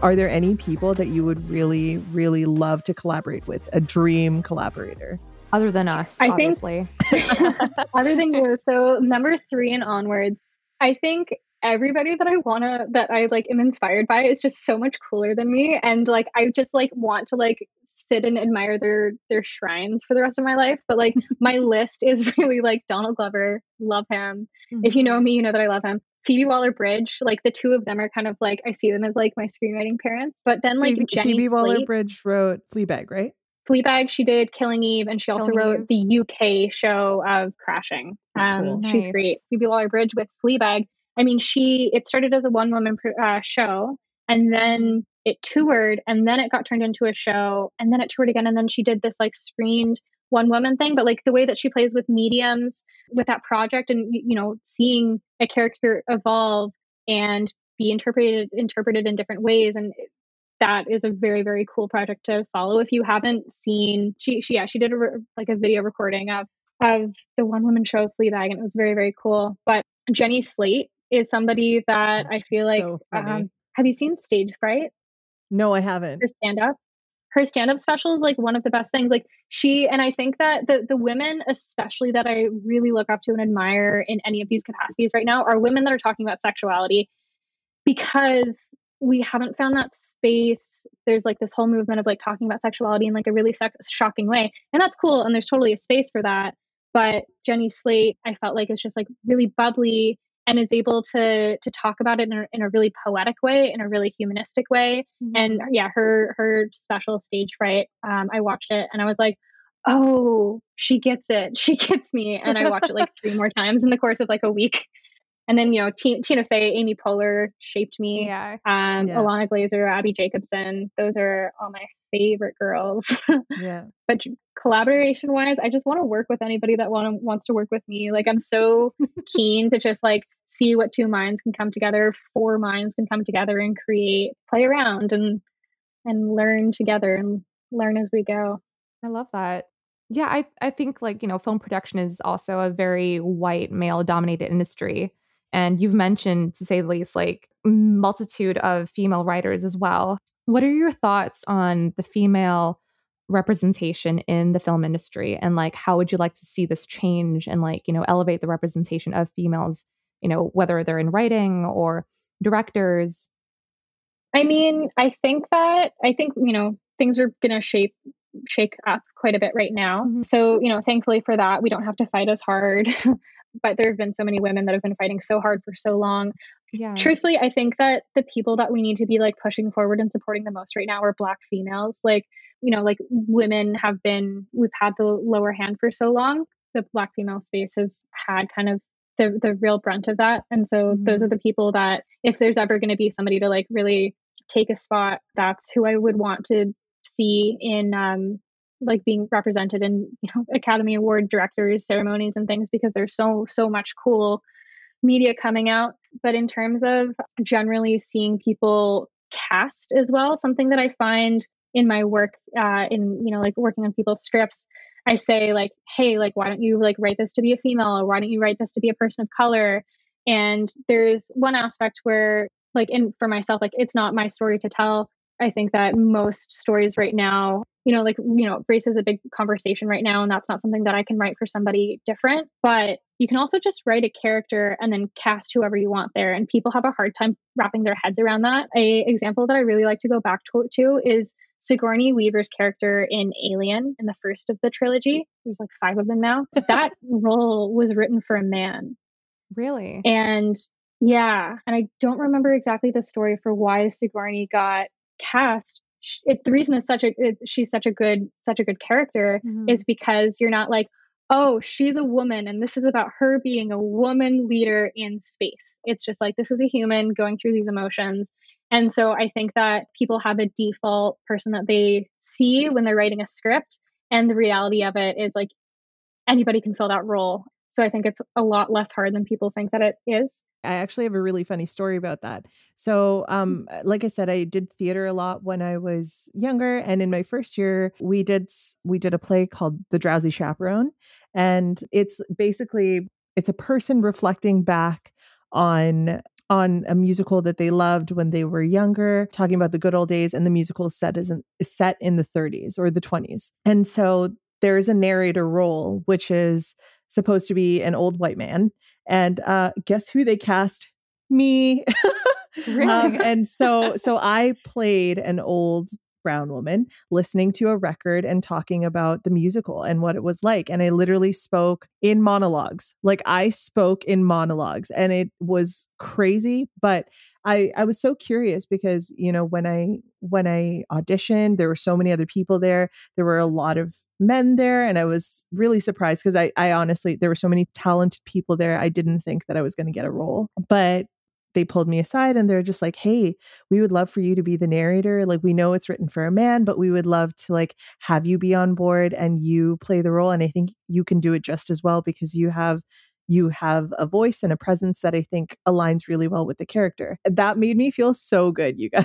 Are there any people that you would really, really love to collaborate with? A dream collaborator? Other than us, I obviously. think other than you. So number three and onwards, I think everybody that I wanna that I like am inspired by is just so much cooler than me. And like I just like want to like sit and admire their their shrines for the rest of my life. But like my list is really like Donald Glover, love him. Mm-hmm. If you know me, you know that I love him. Phoebe Waller Bridge, like the two of them are kind of like I see them as like my screenwriting parents. But then like Phoebe, Jenny Phoebe Waller Bridge wrote Fleabag, right? Fleabag, she did Killing Eve, and she also Killing wrote Eve. the UK show of Crashing. Um, Cool. She's Nice. great. Phoebe Waller-Bridge with Fleabag. I mean, she it started as a one-woman uh, show, and then it toured, and then it got turned into a show, and then it toured again, and then she did this like screened one-woman thing. But like the way that she plays with mediums with that project, and you know, seeing a character evolve and be interpreted interpreted in different ways, and that is a very very cool project to follow if you haven't seen she, she yeah she did a re- like a video recording of of the one woman show Fleabag and it was very very cool but Jenny Slate is somebody that I feel like So funny. um, have you seen Stage Fright No, I haven't. her stand up her stand up special is like one of the best things. Like she and I think that the the women especially that I really look up to and admire in any of these capacities right now are women that are talking about sexuality because we haven't found that space. There's like this whole movement of like talking about sexuality in like a really sex- shocking way and that's cool and there's totally a space for that but jenny slate i felt like is just like really bubbly and is able to to talk about it in a, in a really poetic way in a really humanistic way. And yeah her her special stage fright um i watched it and i was like oh she gets it. She gets me. And i watched it like three more times in the course of like a week. And then you know T- tina fey amy poehler shaped me yeah. um Yeah. ilana glazer abby jacobson. Those are all my favorite girls Yeah. but collaboration wise i just want to work with anybody that want wants to work with me like i'm so keen to just like see what two minds can come together four minds can come together and create play around and and learn together and learn as we go I love that. Yeah, I I think like, you know, film production is also a very white male dominated industry. And you've mentioned, to say the least, like multitude of female writers as well. What are your thoughts on the female representation in the film industry? And like how would you like to see this change and like, you know, elevate the representation of females, you know, whether they're in writing or directors? i mean i think that i think you know things are going to shape shake up quite a bit right now Mhm. so you know thankfully for that we don't have to fight as hard but there have been so many women that have been fighting so hard for so long Yeah. truthfully i think that the people that we need to be like pushing forward and supporting the most right now are black females like you know like women have been we've had the lower hand for so long the black female space has had kind of the the real brunt of that and so those Mhm. are the people that if there's ever going to be somebody to like really take a spot that's who i would want to see in um like being represented in you know academy award directors ceremonies and things because there's so so much cool media coming out but in terms of generally seeing people cast as well something that i find in my work uh in you know like working on people's scripts i say like hey like why don't you like write this to be a female? Or why don't you write this to be a person of color? And there's one aspect where like in for myself like it's not my story to tell. I think that most stories right now you know like you know race is a big conversation right now and that's not something that i can write for somebody different. But you can also just write a character and then cast whoever you want there and people have a hard time wrapping their heads around that a example that i really like to go back to, to is sigourney weaver's character in alien in the first of the trilogy there's like five of them now that role was written for a man Really? and yeah, and I don't remember exactly the story for why Sigourney got cast. It, the reason is such a it, she's such a good such a good character Mhm. is because you're not like oh she's a woman and this is about her being a woman leader in space. It's just like this is a human going through these emotions. And so I think that people have a default person that they see when they're writing a script and the reality of it is like anybody can fill that role. So I think it's a lot less hard than people think that it is. I actually have a really funny story about that. So, um, like I said, I did theater a lot when I was younger, and in my first year, we did we did a play called The Drowsy Chaperone, and it's basically it's a person reflecting back on on a musical that they loved when they were younger, talking about the good old days, and the musical is set is, in, is set in the 30s or the 20s, and so there is a narrator role, which is supposed to be an old white man and uh guess who they cast me Really? um, and so so i played an old brown woman listening to a record and talking about the musical and what it was like. And I literally spoke in monologues. Like I spoke in monologues and it was crazy. But I, I was so curious because, you know, when I when I auditioned, there were so many other people there. There were a lot of men there and I was really surprised because I, I honestly there were so many talented people there. I didn't think that I was going to get a role. But they pulled me aside and they're just like, "Hey, we would love for you to be the narrator. Like we know it's written for a man, but we would love to like have you be on board and you play the role and I think you can do it just as well because you have you have a voice and a presence that I think aligns really well with the character." That made me feel so good, you guys.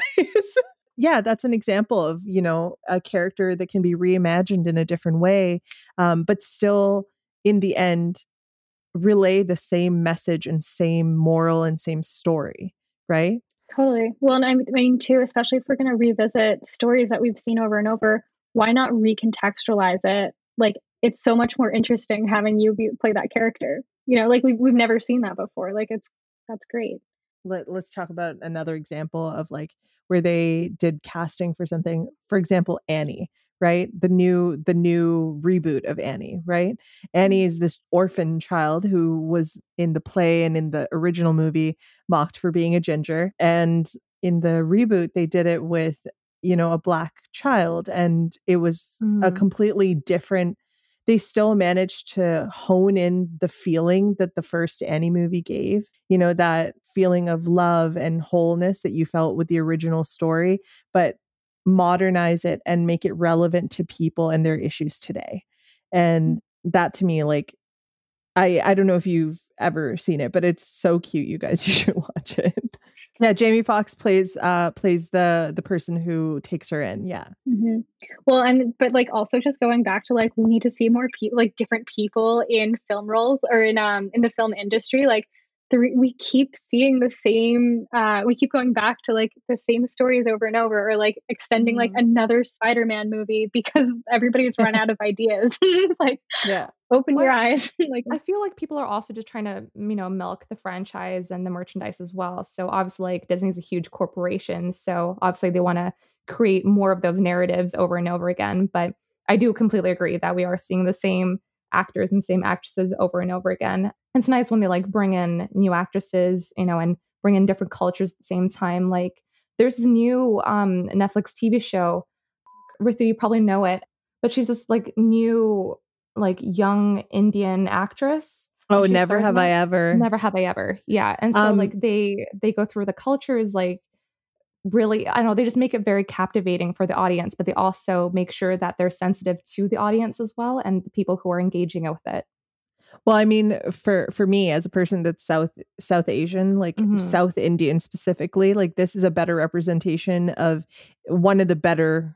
yeah, that's an example of, you know, a character that can be reimagined in a different way, um, but still in the end relay the same message and same moral and same story, right? Totally. Well, and I mean, too, especially if we're going to revisit stories that we've seen over and over, why not recontextualize it? Like, it's so much more interesting having you be, play that character. You know, like we've, we've never seen that before. Like, it's that's great. Let, let's talk about another example of like where they did casting for something. For example, Annie, right the new the new reboot of annie right annie mm-hmm. is this orphan child who was in the play and in the original movie mocked for being a ginger and in the reboot they did it with you know a black child and it was mm. a completely different they still managed to hone in the feeling that the first Annie movie gave, you know, that feeling of love and wholeness that you felt with the original story, but modernize it and make it relevant to people and their issues today. And that to me, like, I I don't know if you've ever seen it, but it's so cute. You guys, you should watch it. Yeah, Jamie Foxx plays uh plays the the person who takes her in. Yeah. Mm-hmm. Well, and but like also just going back to like we need to see more people like different people in film roles or in um in the film industry. Like the, we keep seeing the same uh, we keep going back to like the same stories over and over or like extending mm-hmm. like another spider-man movie because everybody's run out of ideas. Like yeah. open well, your eyes. Like i feel like people are also just trying to you know milk the franchise and the merchandise as well. So obviously like disney's a huge corporation so obviously they want to create more of those narratives over and over again. But i do completely agree that we are seeing the same actors and same actresses over and over again it's nice when they like bring in new actresses, you know, and bring in different cultures at the same time. Like there's this new um Netflix TV show. Ritu, you probably know it, but she's this like new, like young Indian actress. Oh, never have I ever. Never have I ever. Yeah. And so um, like they they go through the cultures like really I don't know, they just make it very captivating for the audience, but they also make sure that they're sensitive to the audience as well and the people who are engaging with it. Well, I mean, for for me as a person that's South South Asian, like mm-hmm. South Indian specifically, like this is a better representation of one of the better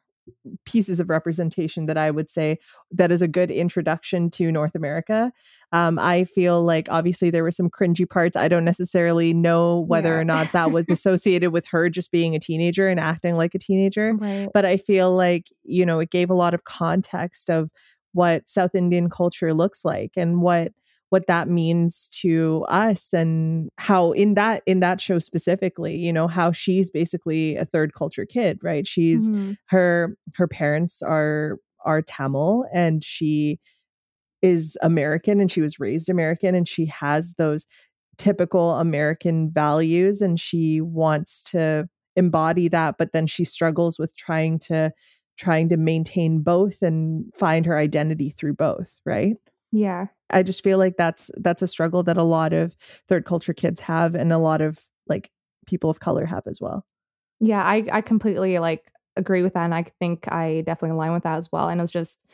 pieces of representation that I would say that is a good introduction to North America. Um, I feel like obviously there were some cringy parts. I don't necessarily know whether yeah. or not that was associated with her just being a teenager and acting like a teenager. Right. But I feel like, you know, it gave a lot of context of what South Indian culture looks like and what what that means to us and how in that in that show specifically you know how she's basically a third culture kid right she's mm-hmm. her her parents are are tamil and she is american and she was raised american and she has those typical american values and she wants to embody that but then she struggles with trying to trying to maintain both and find her identity through both, right? Yeah. I just feel like that's that's a struggle that a lot of third culture kids have and a lot of like people of color have as well. Yeah, I I completely like agree with that and I think I definitely align with that as well. And it was just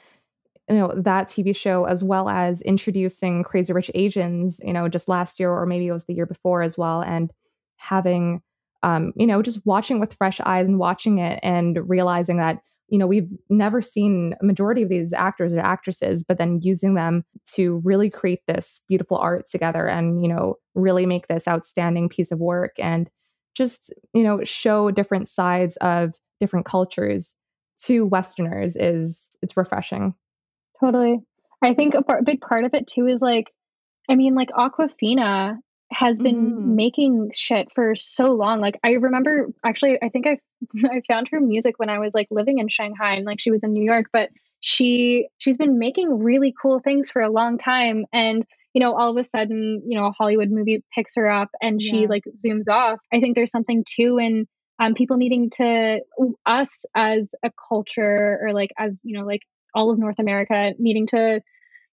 you know that TV show as well as introducing Crazy Rich Asians, you know, just last year or maybe it was the year before as well and having um you know just watching with fresh eyes and watching it and realizing that you know we've never seen a majority of these actors or actresses but then using them to really create this beautiful art together and you know really make this outstanding piece of work and just you know show different sides of different cultures to westerners is it's refreshing. Totally. I think a big part of it too is like i mean like awkwafina has been Mhm. making shit for so long. Like I remember actually I think I I found her music when I was like living in Shanghai and like she was in New York, but she she's been making really cool things for a long time and you know all of a sudden you know a hollywood movie picks her up and she Yeah. like zooms off i think there's something too in um, people needing to us as a culture or like as you know like all of north america needing to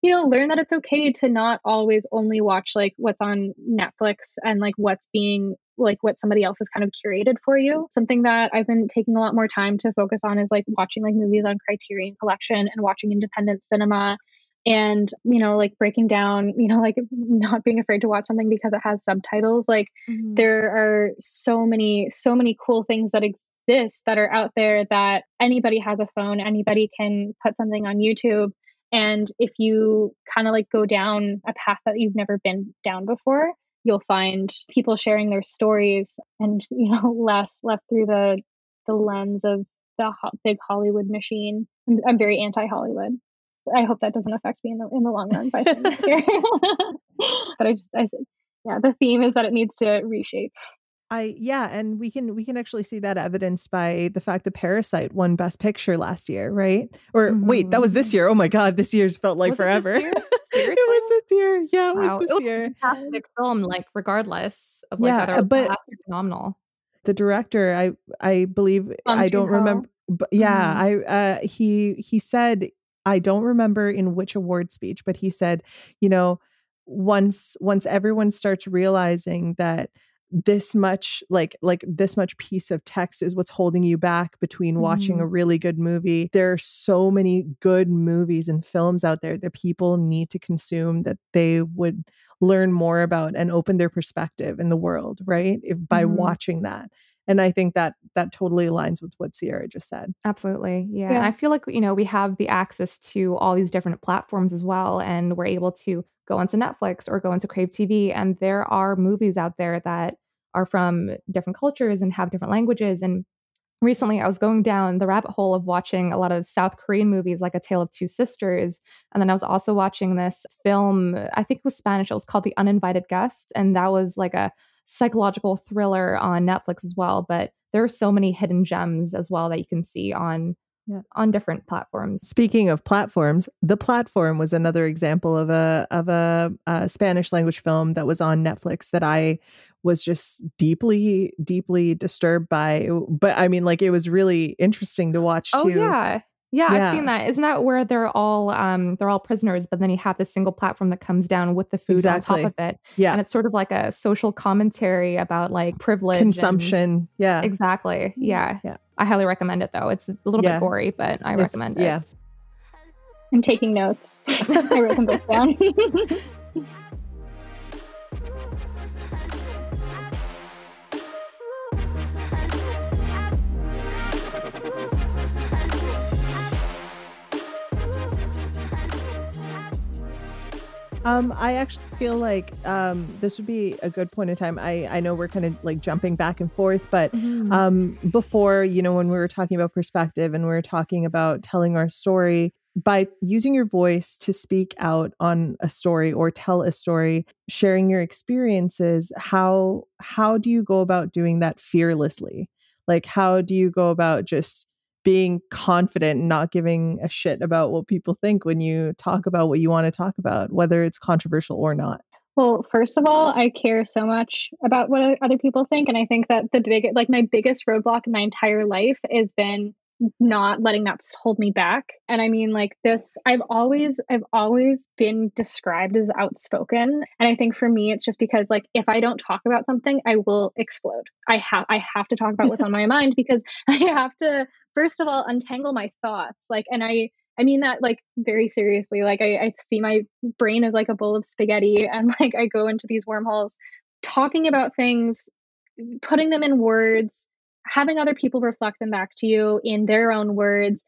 you know learn that it's okay to not always only watch like what's on netflix and like what's being like what somebody else has kind of curated for you. Something that i've been taking a lot more time to focus on is like watching like movies on criterion collection and watching independent cinema and you know like breaking down you know like not being afraid to watch something because it has subtitles. Like Mhm. there are so many so many cool things that exist that are out there that anybody has a phone anybody can put something on youtube and if you kind of like go down a path that you've never been down before you'll find people sharing their stories and you know less less through the the lens of the ho- big hollywood machine. I'm, I'm very anti-hollywood. I hope that doesn't affect me in the in the long run by saying that here. But i just i yeah the theme is that it needs to reshape I yeah, and we can we can actually see that evidenced by the fact that Parasite won Best Picture last year, right? Or wait, that was this year. Oh my god, this year's felt like Was it this forever. year? it was this year. Yeah, it Wow. was this It was year. a fantastic film, like regardless of like Yeah, other but- but phenomenal. The director, I I believe I don't remember but yeah, Mhm. I uh he he said I don't remember in which award speech, but he said, you know, once once everyone starts realizing that this much like like this much piece of text is what's holding you back between watching a really good movie there are so many good movies and films out there that people need to consume that they would learn more about and open their perspective in the world right if by Mhm. watching that and i think that that totally aligns with what sierra just said Absolutely. Yeah. Yeah. And I feel like, you know, we have the access to all these different platforms as well. And we're able to go onto Netflix or go into Crave TV. And there are movies out there that are from different cultures and have different languages. And recently I was going down the rabbit hole of watching a lot of South Korean movies like A Tale of Two Sisters. And then I was also watching this film, I think it was Spanish. It was called The Uninvited Guest. And that was like a psychological thriller on Netflix as well. But there are so many hidden gems as well that you can see on Yeah. on different platforms. Speaking of platforms, the platform was another example of a of a, uh Spanish language film that was on Netflix that I was just deeply deeply disturbed by. But I mean, like it was really interesting to watch Oh too. Yeah. Yeah, I've seen that. Isn't that where they're all um they're all prisoners, but then you have this single platform that comes down with the food Exactly. on top of it. yeah, And it's sort of like a social commentary about like privilege and- consumption. Yeah, Exactly. Yeah. Yeah. I highly recommend it though. It's a little Yeah. bit gory, but I It's- recommend it. Yeah, i'm taking notes i wrote them both down Um, I actually feel like um, this would be a good point in time. I I know we're kind of like jumping back and forth, but Mhm. um before you know when we were talking about perspective and we were talking about telling our story by using your voice to speak out on a story or tell a story sharing your experiences how how do you go about doing that fearlessly like how do you go about just being confident and not giving a shit about what people think when you talk about what you want to talk about whether it's controversial or not Well, first of all, I care so much about what other people think. And I think that the big, like my biggest roadblock in my entire life has been not letting that hold me back. And I mean, like this, I've always, I've always been described as outspoken. And I think for me, it's just because like if I don't talk about something, I will explode. I have, I have to talk about what's on my mind because I have to, first of all, untangle my thoughts. Like, and I, I mean that like very seriously. Like I, I see my brain as like a bowl of spaghetti and like I go into these wormholes talking about things, putting them in words, having other people reflect them back to you in their own words.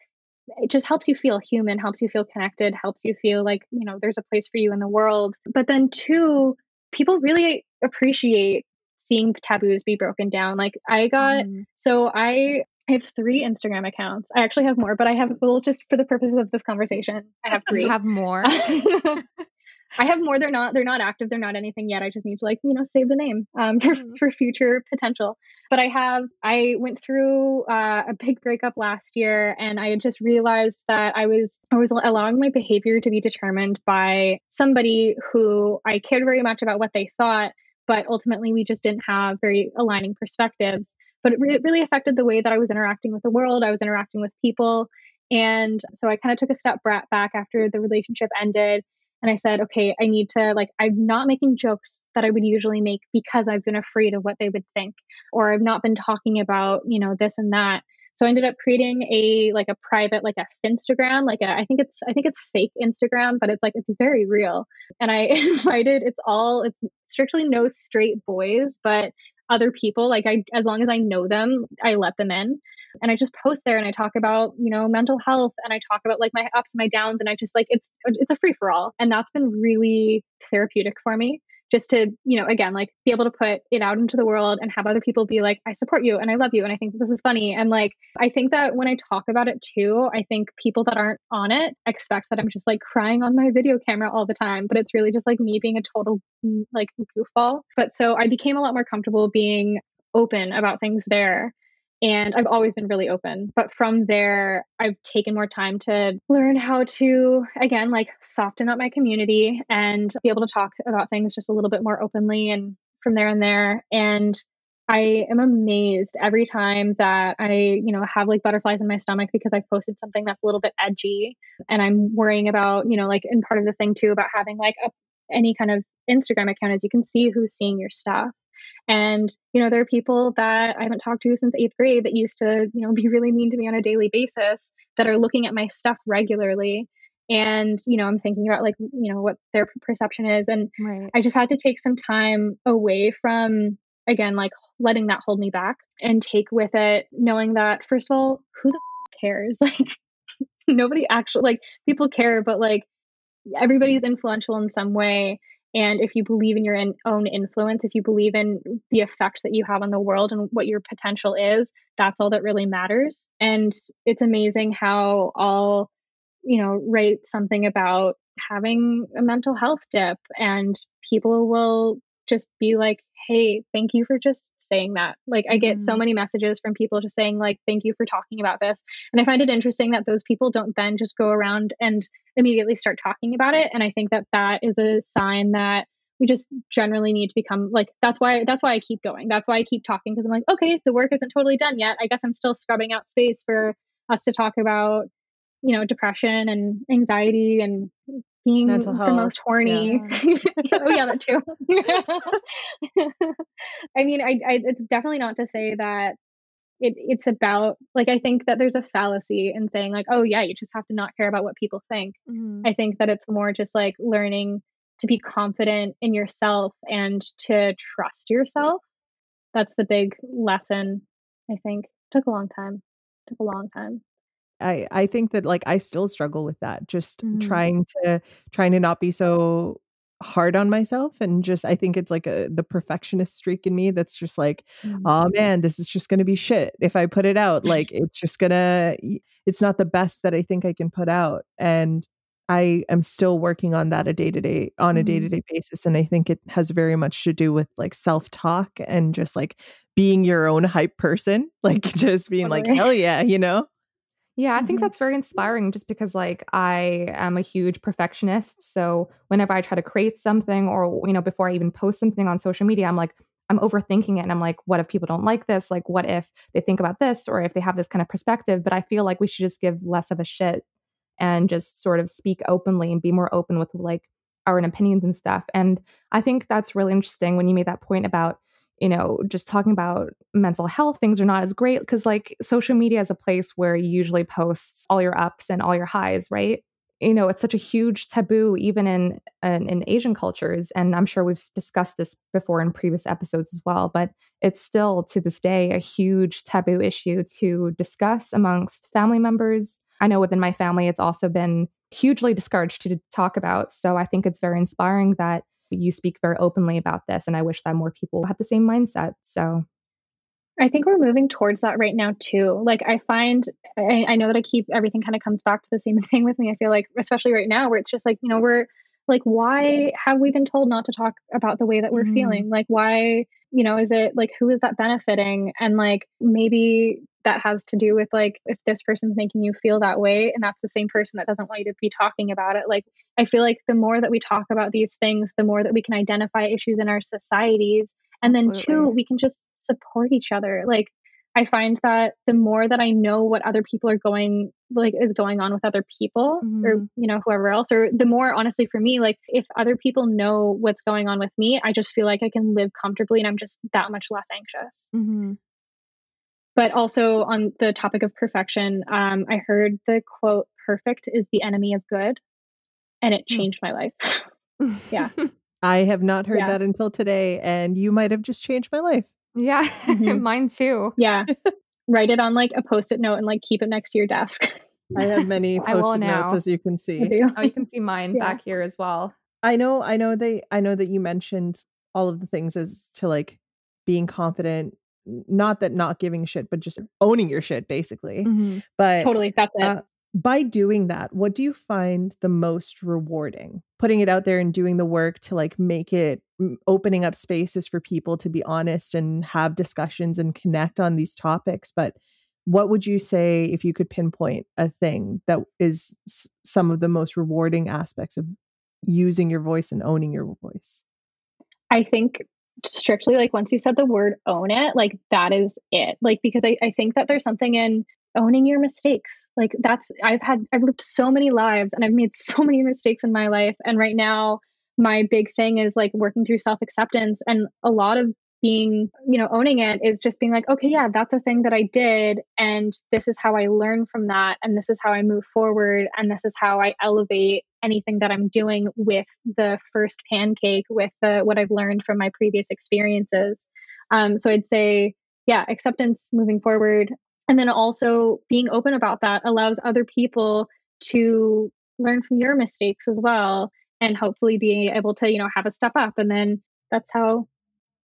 It just helps you feel human, helps you feel connected, helps you feel like, you know, there's a place for you in the world. But then two, people really appreciate seeing taboos be broken down. Like I got Mhm. so I I have three Instagram accounts. I actually have more, but I have well just for the purposes of this conversation, I have three. You have more. I have more. They're not. They're not active. They're not anything yet. I just need to like you know save the name um, for mm-hmm. for future potential. But I have. I went through uh, a big breakup last year, and I just realized that I was I was allowing my behavior to be determined by somebody who I cared very much about what they thought, but ultimately we just didn't have very aligning perspectives. But it, re- it really affected the way that I was interacting with the world. I was interacting with people. And so I kind of took a step back after the relationship ended and I said, okay, I need to, like, I'm not making jokes that I would usually make because I've been afraid of what they would think, or I've not been talking about, you know, this and that. So I ended up creating a like a private like a Finstagram, like a I think it's I think it's fake Instagram, but it's like it's very real. And I invited it's all it's strictly no straight boys, but other people like I as long as I know them, I let them in and I just post there and I talk about, you know, mental health and I talk about like my ups and my downs and I just like it's it's a free for all. And that's been really therapeutic for me just to, you know, again, like be able to put it out into the world and have other people be like, I support you and I love you and I think this is funny. And like, I think that when I talk about it too, I think people that aren't on it expect that I'm just like crying on my video camera all the time, but it's really just like me being a total like goofball. But so I became a lot more comfortable being open about things there. And I've always been really open. But from there, I've taken more time to learn how to, again, like soften up my community and be able to talk about things just a little bit more openly and from there and there. And I am amazed every time that I, you know, have like butterflies in my stomach because I've posted something that's a little bit edgy and I'm worrying about, you know, like and part of the thing too about having like a, any kind of Instagram account is you can see who's seeing your stuff. And, you know, there are people that I haven't talked to since eighth grade that used to, you know, be really mean to me on a daily basis that are looking at my stuff regularly. And, you know, I'm thinking about like, you know, what their perception is. And right. I just had to take some time away from, again, like letting that hold me back and take with it, knowing that, first of all, who the cares? Like, nobody actually, like, people care, but like, everybody's influential in some way and if you believe in your in, own influence, if you believe in the effect that you have on the world and what your potential is, that's all that really matters. And it's amazing how I'll, you know, write something about having a mental health dip and people will just be like, hey, thank you for just saying that. Like I get mm. so mm-hmm. many messages from people just saying like thank you for talking about this. And I find it interesting that those people don't then just go around and immediately start talking about it and I think that that is a sign that we just generally need to become like that's why that's why I keep going. That's why I keep talking because I'm like okay, the work isn't totally done yet. I guess I'm still scrubbing out space for us to talk about you know depression and anxiety and being Mental the health. most horny. Yeah. oh yeah, that too. I mean, I, I, it's definitely not to say that it, it's about like I think that there's a fallacy in saying like, oh yeah, you just have to not care about what people think. Mm-hmm. I think that it's more just like learning to be confident in yourself and to trust yourself. That's the big lesson. I think took a long time. Took a long time. I I think that like I still struggle with that. Just mm. trying to trying to not be so hard on myself and just I think it's like a the perfectionist streak in me that's just like, mm. oh man, this is just gonna be shit if I put it out. Like it's just gonna it's not the best that I think I can put out. And I am still working on that a day to day on a day to day basis. And I think it has very much to do with like self talk and just like being your own hype person, like just being like, hell yeah, you know? Yeah, I think mm-hmm. that's very inspiring just because like I am a huge perfectionist. So whenever I try to create something or you know before I even post something on social media, I'm like I'm overthinking it and I'm like what if people don't like this? Like what if they think about this or if they have this kind of perspective, but I feel like we should just give less of a shit and just sort of speak openly and be more open with like our own opinions and stuff. And I think that's really interesting when you made that point about you know, just talking about mental health, things are not as great because, like, social media is a place where you usually post all your ups and all your highs, right? You know, it's such a huge taboo, even in, in, in Asian cultures, and I'm sure we've discussed this before in previous episodes as well. But it's still to this day a huge taboo issue to discuss amongst family members. I know within my family, it's also been hugely discouraged to talk about. So I think it's very inspiring that you speak very openly about this. And I wish that more people have the same mindset. So I think we're moving towards that right now too. Like I find I, I know that I keep everything kind of comes back to the same thing with me. I feel like especially right now where it's just like, you know, we're like why have we been told not to talk about the way that we're Mhm. feeling like why you know is it like who is that benefiting and like maybe that has to do with like if this person's making you feel that way and that's the same person that doesn't want you to be talking about it like i feel like the more that we talk about these things the more that we can identify issues in our societies and then two we can just support each other like i find that the more that i know what other people are going like is going on with other people or Mhm. you know whoever else or the more honestly for me like if other people know what's going on with me i just feel like i can live comfortably and i'm just that much less anxious Mhm. But also on the topic of perfection um, i heard the quote perfect is the enemy of good and it Hmm. changed my life Yeah. I have not heard Yeah. that until today, and you might have just changed my life. yeah. Mhm. Mine too. yeah write it on like a post-it note and like keep it next to your desk I have many post-it notes, as you can I see. do. Oh, you can see mine Yeah. back here as well. I know, I know they, I know that you mentioned all of the things as to like being confident. Not that not giving shit, but just owning your shit, basically. Mhm. But totally that's it uh, by doing that, what do you find the most rewarding? Putting it out there and doing the work to like make it opening up spaces for people to be honest and have discussions and connect on these topics. But what would you say if you could pinpoint a thing that is s- some of the most rewarding aspects of using your voice and owning your voice? I think strictly like once you said the word own it, like that is it. Like because I, I think that there's something in owning your mistakes. Like that's I've had I've lived so many lives and I've made so many mistakes in my life. And right now my big thing is like working through self-acceptance and a lot of being, you know, owning it is just being like, okay, yeah, that's a thing that I did. And this is how I learn from that. And this is how I move forward. And this is how I elevate anything that I'm doing with the first pancake, with the, what I've learned from my previous experiences. Um, so I'd say, yeah, acceptance moving forward. And then also being open about that allows other people to learn from your mistakes as well and hopefully be able to, you know, have a step up. And then that's how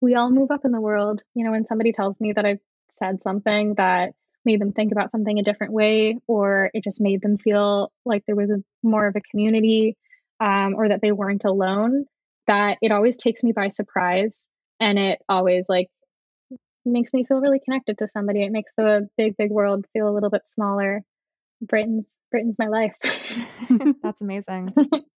we all move up in the world. You know, when somebody tells me that I've said something that made them think about something a different way, or it just made them feel like there was a more of a community, um, or that they weren't alone, that it always takes me by surprise, and it always like makes me feel really connected to somebody. It makes the big, big world feel a little bit smaller. Britain's Britain's my life. That's amazing.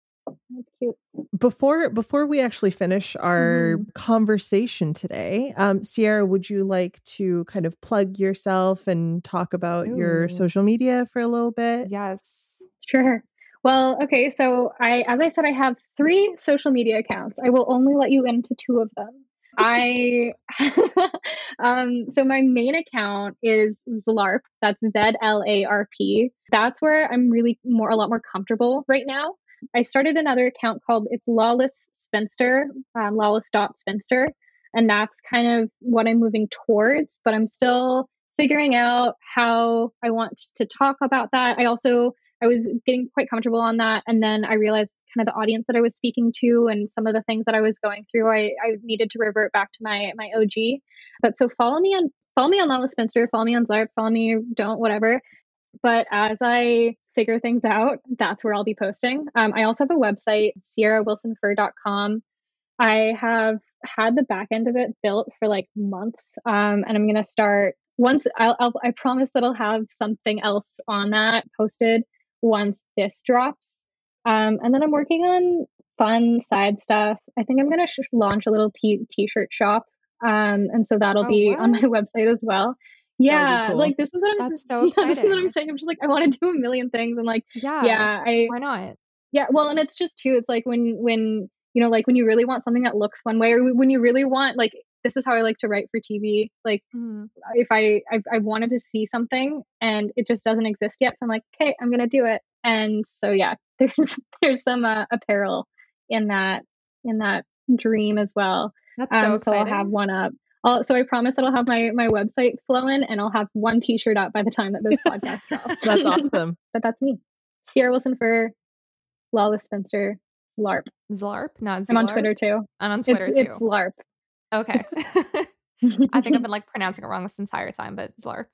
That's cute. Before before we actually finish our conversation today, um, Sierra, would you like to kind of plug yourself and talk about your social media for a little bit? Yes. Sure. Well, okay, so I as I said I have 3 social media accounts. I will only let you into 2 of them. I um so my main account is Zlarp. That's Z L A R P. That's where I'm really more a lot more comfortable right now. I started another account called it's Lawless Spinster, um, lawless dot spinster, and that's kind of what I'm moving towards. But I'm still figuring out how I want to talk about that. I also I was getting quite comfortable on that, and then I realized kind of the audience that I was speaking to and some of the things that I was going through. I, I needed to revert back to my my OG. But so follow me on follow me on Lawless Spinster, follow me on Zarp, follow me don't whatever. But as I figure things out, that's where I'll be posting. Um, I also have a website, sierrawilsonfur.com. I have had the back end of it built for like months, um, and I'm gonna start once. I'll, I'll I promise that I'll have something else on that posted once this drops. Um, and then I'm working on fun side stuff. I think I'm gonna sh- launch a little t t-shirt shop, um, and so that'll Oh, be on my website as well. Yeah, cool. like this is what I'm. That's so yeah, this is what. I'm saying. I'm just like I want to do a million things, and like Yeah. yeah, I Why not? yeah, well, and it's just too. It's like when when you know, like when you really want something that looks one way, or when you really want like this is how I like to write for TV. Like Mhm. if I I, I wanted to see something and it just doesn't exist yet, so I'm like, okay, I'm gonna do it. And so yeah, there's there's some uh, apparel in that in that dream as well. That's so Um, so I'll have one up. I'll, so I promise that I'll have my my website flowing, and I'll have one T-shirt up by the time that this podcast drops. That's awesome. but that's me, Sierra Wilson for Lawless Spencer LARP. Zlarp, not I'm on Twitter too. And on Twitter it's too. it's LARP. Okay. I think I've been like pronouncing it wrong this entire time, but Zlarp.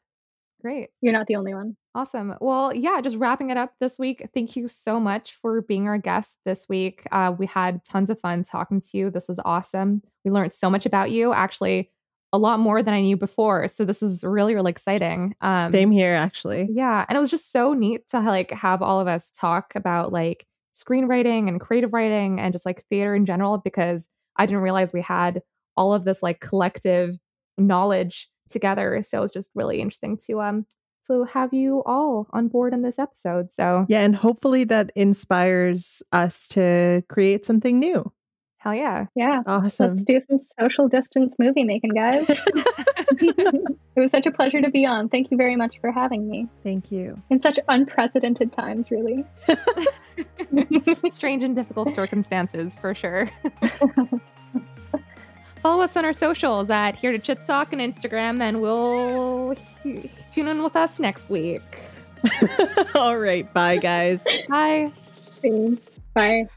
Great. You're not the only one. Awesome. Well, yeah, just wrapping it up this week. Thank you so much for being our guest this week. Uh, we had tons of fun talking to you. This was awesome. We learned so much about you, actually, a lot more than I knew before. So this is really, really exciting. Um, Same here, actually. Yeah. And it was just so neat to like have all of us talk about like screenwriting and creative writing and just like theater in general, because I didn't realize we had all of this like collective knowledge together. So it was just really interesting to um to have you all on board in this episode. So yeah, and hopefully that inspires us to create something new. Hell yeah. Yeah. Awesome. Let's do some social distance movie making, guys. it was such a pleasure to be on. Thank you very much for having me. Thank you. In such unprecedented times, really. Strange and difficult circumstances, for sure. Follow us on our socials at Here to Chit Talk and Instagram, and we'll tune in with us next week. All right. Bye, guys. Bye. Bye.